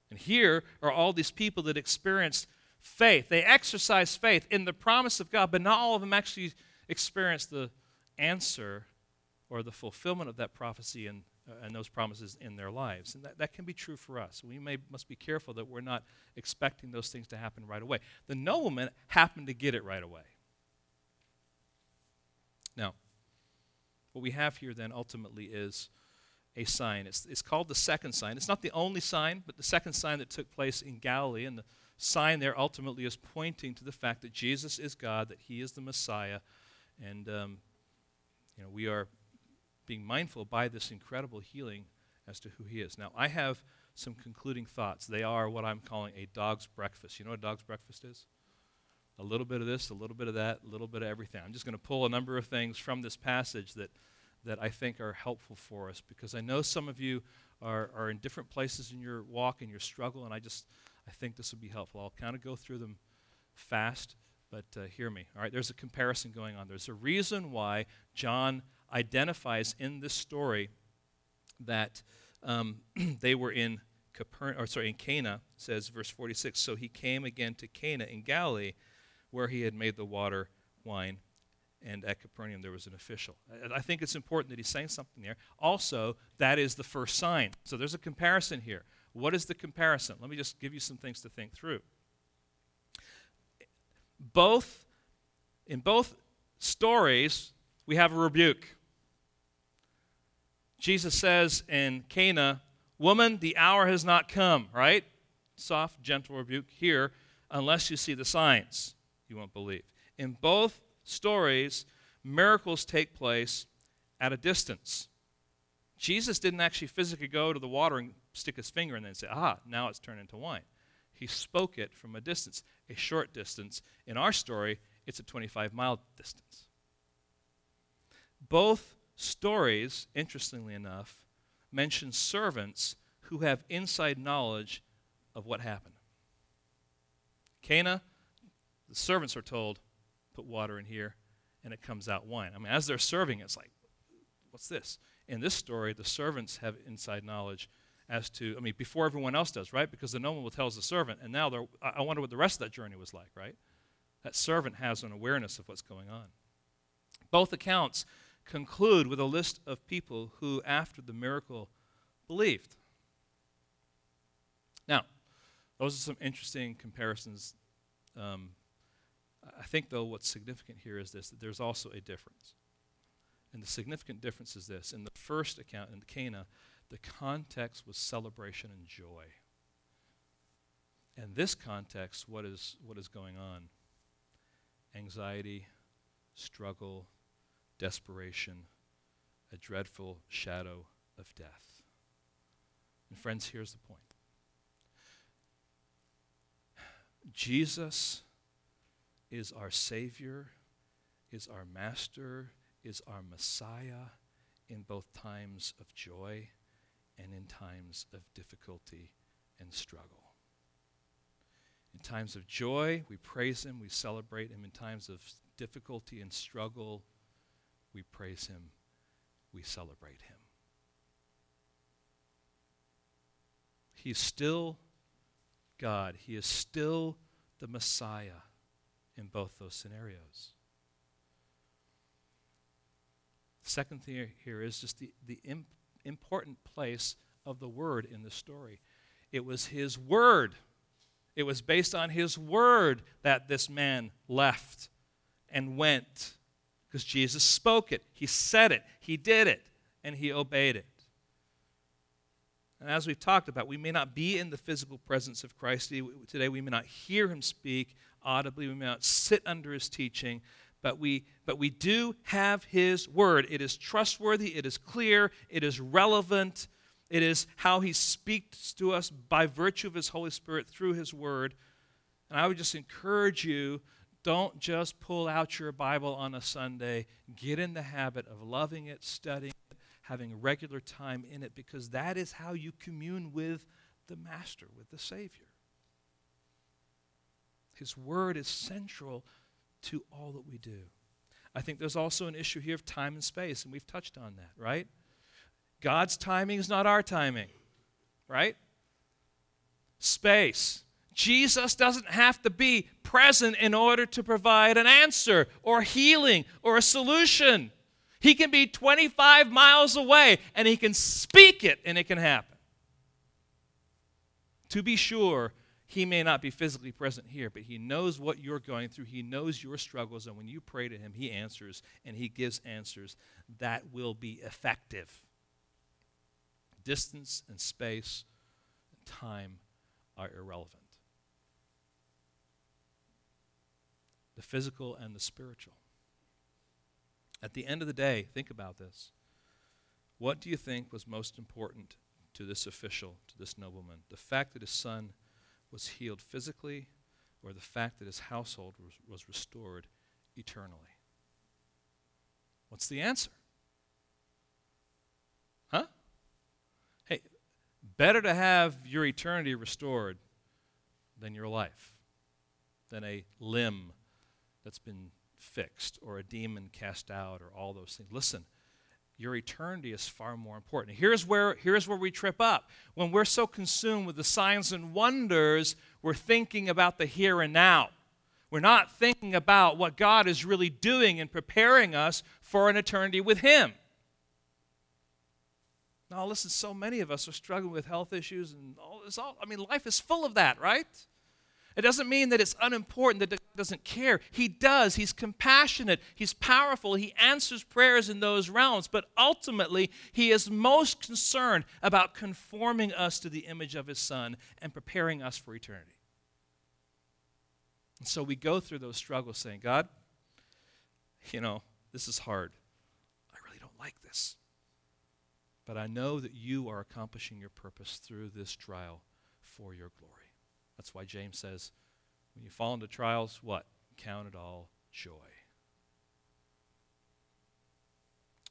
And here are all these people that experienced faith. They exercised faith in the promise of God, but not all of them actually experienced the answer or the fulfillment of that prophecy in uh, and those promises in their lives. And that, that can be true for us. We may, must be careful that we're not expecting those things to happen right away. The nobleman happened to get it right away. Now, what we have here then ultimately is a sign. It's, it's called the second sign. It's not the only sign, but the second sign that took place in Galilee. And the sign there ultimately is pointing to the fact that Jesus is God, that He is the Messiah. And, um, you know, we are being mindful by this incredible healing as to who he is. Now, I have some concluding thoughts. They are what I'm calling a dog's breakfast. You know what a dog's breakfast is? A little bit of this, a little bit of that, a little bit of everything. I'm just going to pull a number of things from this passage that, that I think are helpful for us because I know some of you are, are in different places in your walk and your struggle, and I just I think this will be helpful. I'll kind of go through them fast, but uh, hear me. All right, there's a comparison going on. There's a reason why John identifies in this story that um, [clears throat] they were in Capernaum, or sorry, in Cana, says verse 46. So he came again to Cana in Galilee, where he had made the water wine, and at Capernaum there was an official. I, think it's important that he's saying something there. Also, that is the first sign. So there's a comparison here. What is the comparison? Let me just give you some things to think through. Both, in both stories, we have a rebuke. Jesus says in Cana, Woman, the hour has not come, right? Soft, gentle rebuke here. Unless you see the signs, you won't believe. In both stories, miracles take place at a distance. Jesus didn't actually physically go to the water and stick his finger in it and say, ah, now it's turned into wine. He spoke it from a distance, a short distance. In our story, it's a 25 mile distance. Both stories, interestingly enough, mention servants who have inside knowledge of what happened. Cana, the servants are told, put water in here, and it comes out wine. I mean, as they're serving, it's like, what's this? In this story, the servants have inside knowledge as to, I mean, before everyone else does, right? Because the nobleman tells the servant, and now they're, I wonder what the rest of that journey was like, right? That servant has an awareness of what's going on. Both accounts conclude with a list of people who, after the miracle, believed. Now, those are some interesting comparisons. Um, I think, though, what's significant here is this that there's also a difference. And the significant difference is this. In the first account, in Cana, the context was celebration and joy. In this context, what is, what is going on? Anxiety, struggle, desperation, a dreadful shadow of death. And, friends, here's the point Jesus is our Savior, is our Master, is our Messiah in both times of joy and in times of difficulty and struggle. In times of joy, we praise Him, we celebrate Him. In times of difficulty and struggle, we praise Him, we celebrate Him. He is still God, He is still the Messiah in both those scenarios. The second thing here is just the, the imp- important place of the Word in the story. It was His Word. It was based on His Word that this man left and went because Jesus spoke it, He said it, He did it, and He obeyed it. And as we've talked about, we may not be in the physical presence of Christ today. We may not hear him speak audibly. We may not sit under his teaching. But we, but we do have his word. It is trustworthy. It is clear. It is relevant. It is how he speaks to us by virtue of his Holy Spirit through his word. And I would just encourage you don't just pull out your Bible on a Sunday. Get in the habit of loving it, studying having regular time in it, because that is how you commune with the Master, with the Savior. His Word is central to all that we do. I think there's also an issue here of time and space, and we've touched on that, right? God's timing is not our timing, right? Space. Jesus doesn't have to be present in order to provide an answer or healing or a solution. He can be 25 miles away and he can speak it and it can happen. To be sure, he may not be physically present here, but he knows what you're going through. He knows your struggles, and when you pray to him, he answers and he gives answers that will be effective. Distance and space and time are irrelevant. The physical and the spiritual. At the end of the day, think about this. What do you think was most important to this official, to this nobleman? The fact that his son was healed physically, or the fact that his household was, was restored eternally? What's the answer? Huh? Hey, better to have your eternity restored than your life, than a limb that's been fixed or a demon cast out or all those things. Listen, your eternity is far more important. Here's where, here's where we trip up. When we're so consumed with the signs and wonders, we're thinking about the here and now. We're not thinking about what God is really doing and preparing us for an eternity with Him. Now, listen, so many of us are struggling with health issues and all this. All, I mean, life is full of that, right? It doesn't mean that it's unimportant, that God doesn't care. He does. He's compassionate. He's powerful. He answers prayers in those realms. But ultimately, He is most concerned about conforming us to the image of His Son and preparing us for eternity. And so we go through those struggles saying, God, you know, this is hard. I really don't like this. But I know that you are accomplishing your purpose through this trial for your glory. That's why James says, when you fall into trials, what? Count it all joy.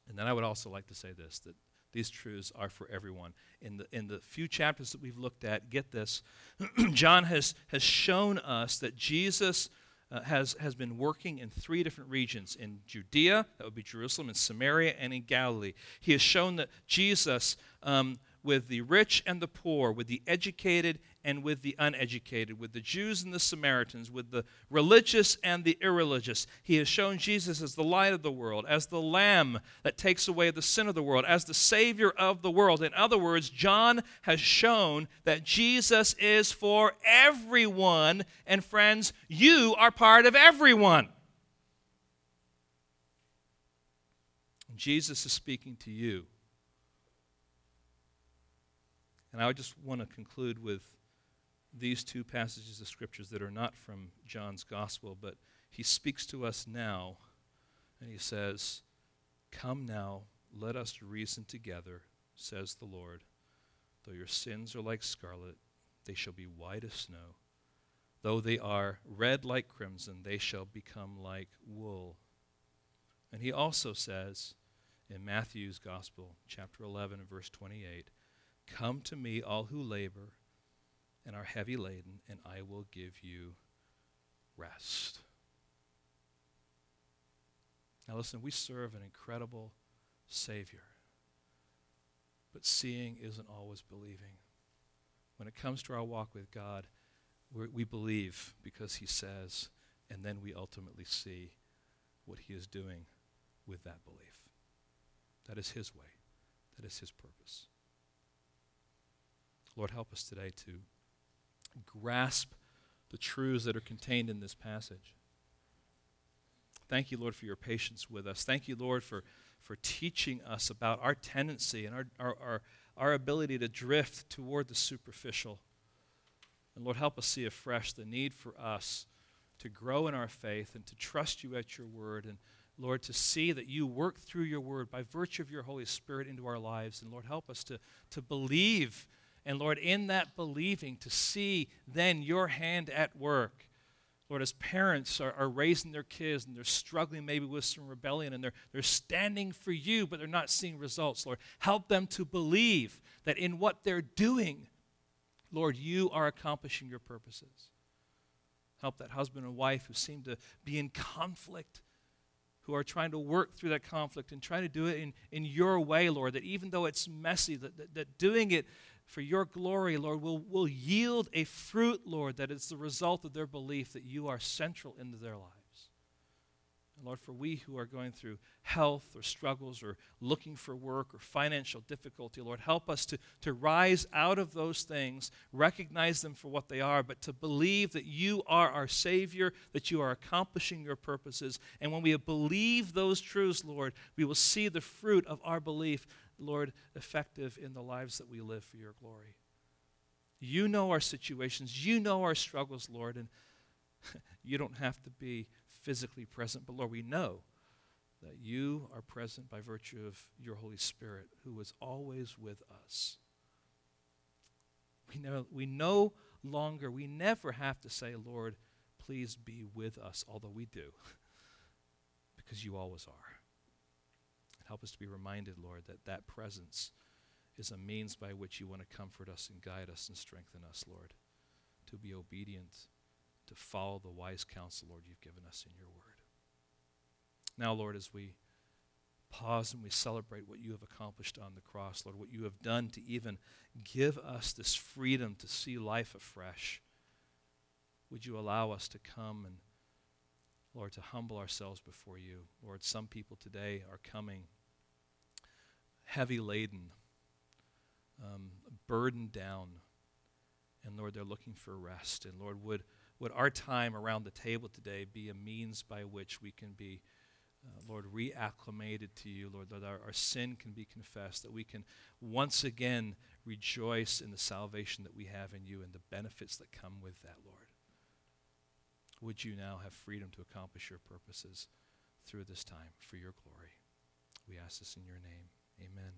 And then I would also like to say this that these truths are for everyone. In the, in the few chapters that we've looked at, get this [clears throat] John has, has shown us that Jesus uh, has, has been working in three different regions in Judea, that would be Jerusalem, in Samaria, and in Galilee. He has shown that Jesus um, with the rich and the poor, with the educated and with the uneducated, with the Jews and the Samaritans, with the religious and the irreligious. He has shown Jesus as the light of the world, as the Lamb that takes away the sin of the world, as the Savior of the world. In other words, John has shown that Jesus is for everyone. And friends, you are part of everyone. Jesus is speaking to you. And I just want to conclude with these two passages of scriptures that are not from John's gospel, but he speaks to us now, and he says, Come now, let us reason together, says the Lord. Though your sins are like scarlet, they shall be white as snow. Though they are red like crimson, they shall become like wool. And he also says in Matthew's Gospel, chapter 11, verse 28, Come to me, all who labor and are heavy laden, and I will give you rest. Now, listen, we serve an incredible Savior, but seeing isn't always believing. When it comes to our walk with God, we believe because He says, and then we ultimately see what He is doing with that belief. That is His way, that is His purpose. Lord, help us today to grasp the truths that are contained in this passage. Thank you, Lord, for your patience with us. Thank you, Lord, for, for teaching us about our tendency and our, our, our, our ability to drift toward the superficial. And Lord, help us see afresh the need for us to grow in our faith and to trust you at your word. And Lord, to see that you work through your word by virtue of your Holy Spirit into our lives. And Lord, help us to, to believe and Lord, in that believing, to see then your hand at work. Lord, as parents are, are raising their kids and they're struggling maybe with some rebellion and they're, they're standing for you, but they're not seeing results, Lord, help them to believe that in what they're doing, Lord, you are accomplishing your purposes. Help that husband and wife who seem to be in conflict, who are trying to work through that conflict and trying to do it in, in your way, Lord, that even though it's messy, that, that, that doing it for your glory, Lord, will, will yield a fruit, Lord, that is the result of their belief that you are central into their lives. And Lord, for we who are going through health or struggles or looking for work or financial difficulty, Lord, help us to, to rise out of those things, recognize them for what they are, but to believe that you are our Savior, that you are accomplishing your purposes. And when we believe those truths, Lord, we will see the fruit of our belief Lord, effective in the lives that we live for your glory. You know our situations, you know our struggles, Lord, and [laughs] you don't have to be physically present, but Lord, we know that you are present by virtue of your Holy Spirit, who is always with us. We know, we no longer, we never have to say, Lord, please be with us, although we do, [laughs] because you always are. Help us to be reminded, Lord, that that presence is a means by which you want to comfort us and guide us and strengthen us, Lord, to be obedient, to follow the wise counsel, Lord, you've given us in your word. Now, Lord, as we pause and we celebrate what you have accomplished on the cross, Lord, what you have done to even give us this freedom to see life afresh, would you allow us to come and, Lord, to humble ourselves before you? Lord, some people today are coming heavy laden, um, burdened down. And Lord, they're looking for rest. And Lord, would, would our time around the table today be a means by which we can be, uh, Lord, reacclimated to you, Lord, that our, our sin can be confessed, that we can once again rejoice in the salvation that we have in you and the benefits that come with that, Lord. Would you now have freedom to accomplish your purposes through this time for your glory? We ask this in your name. Amen.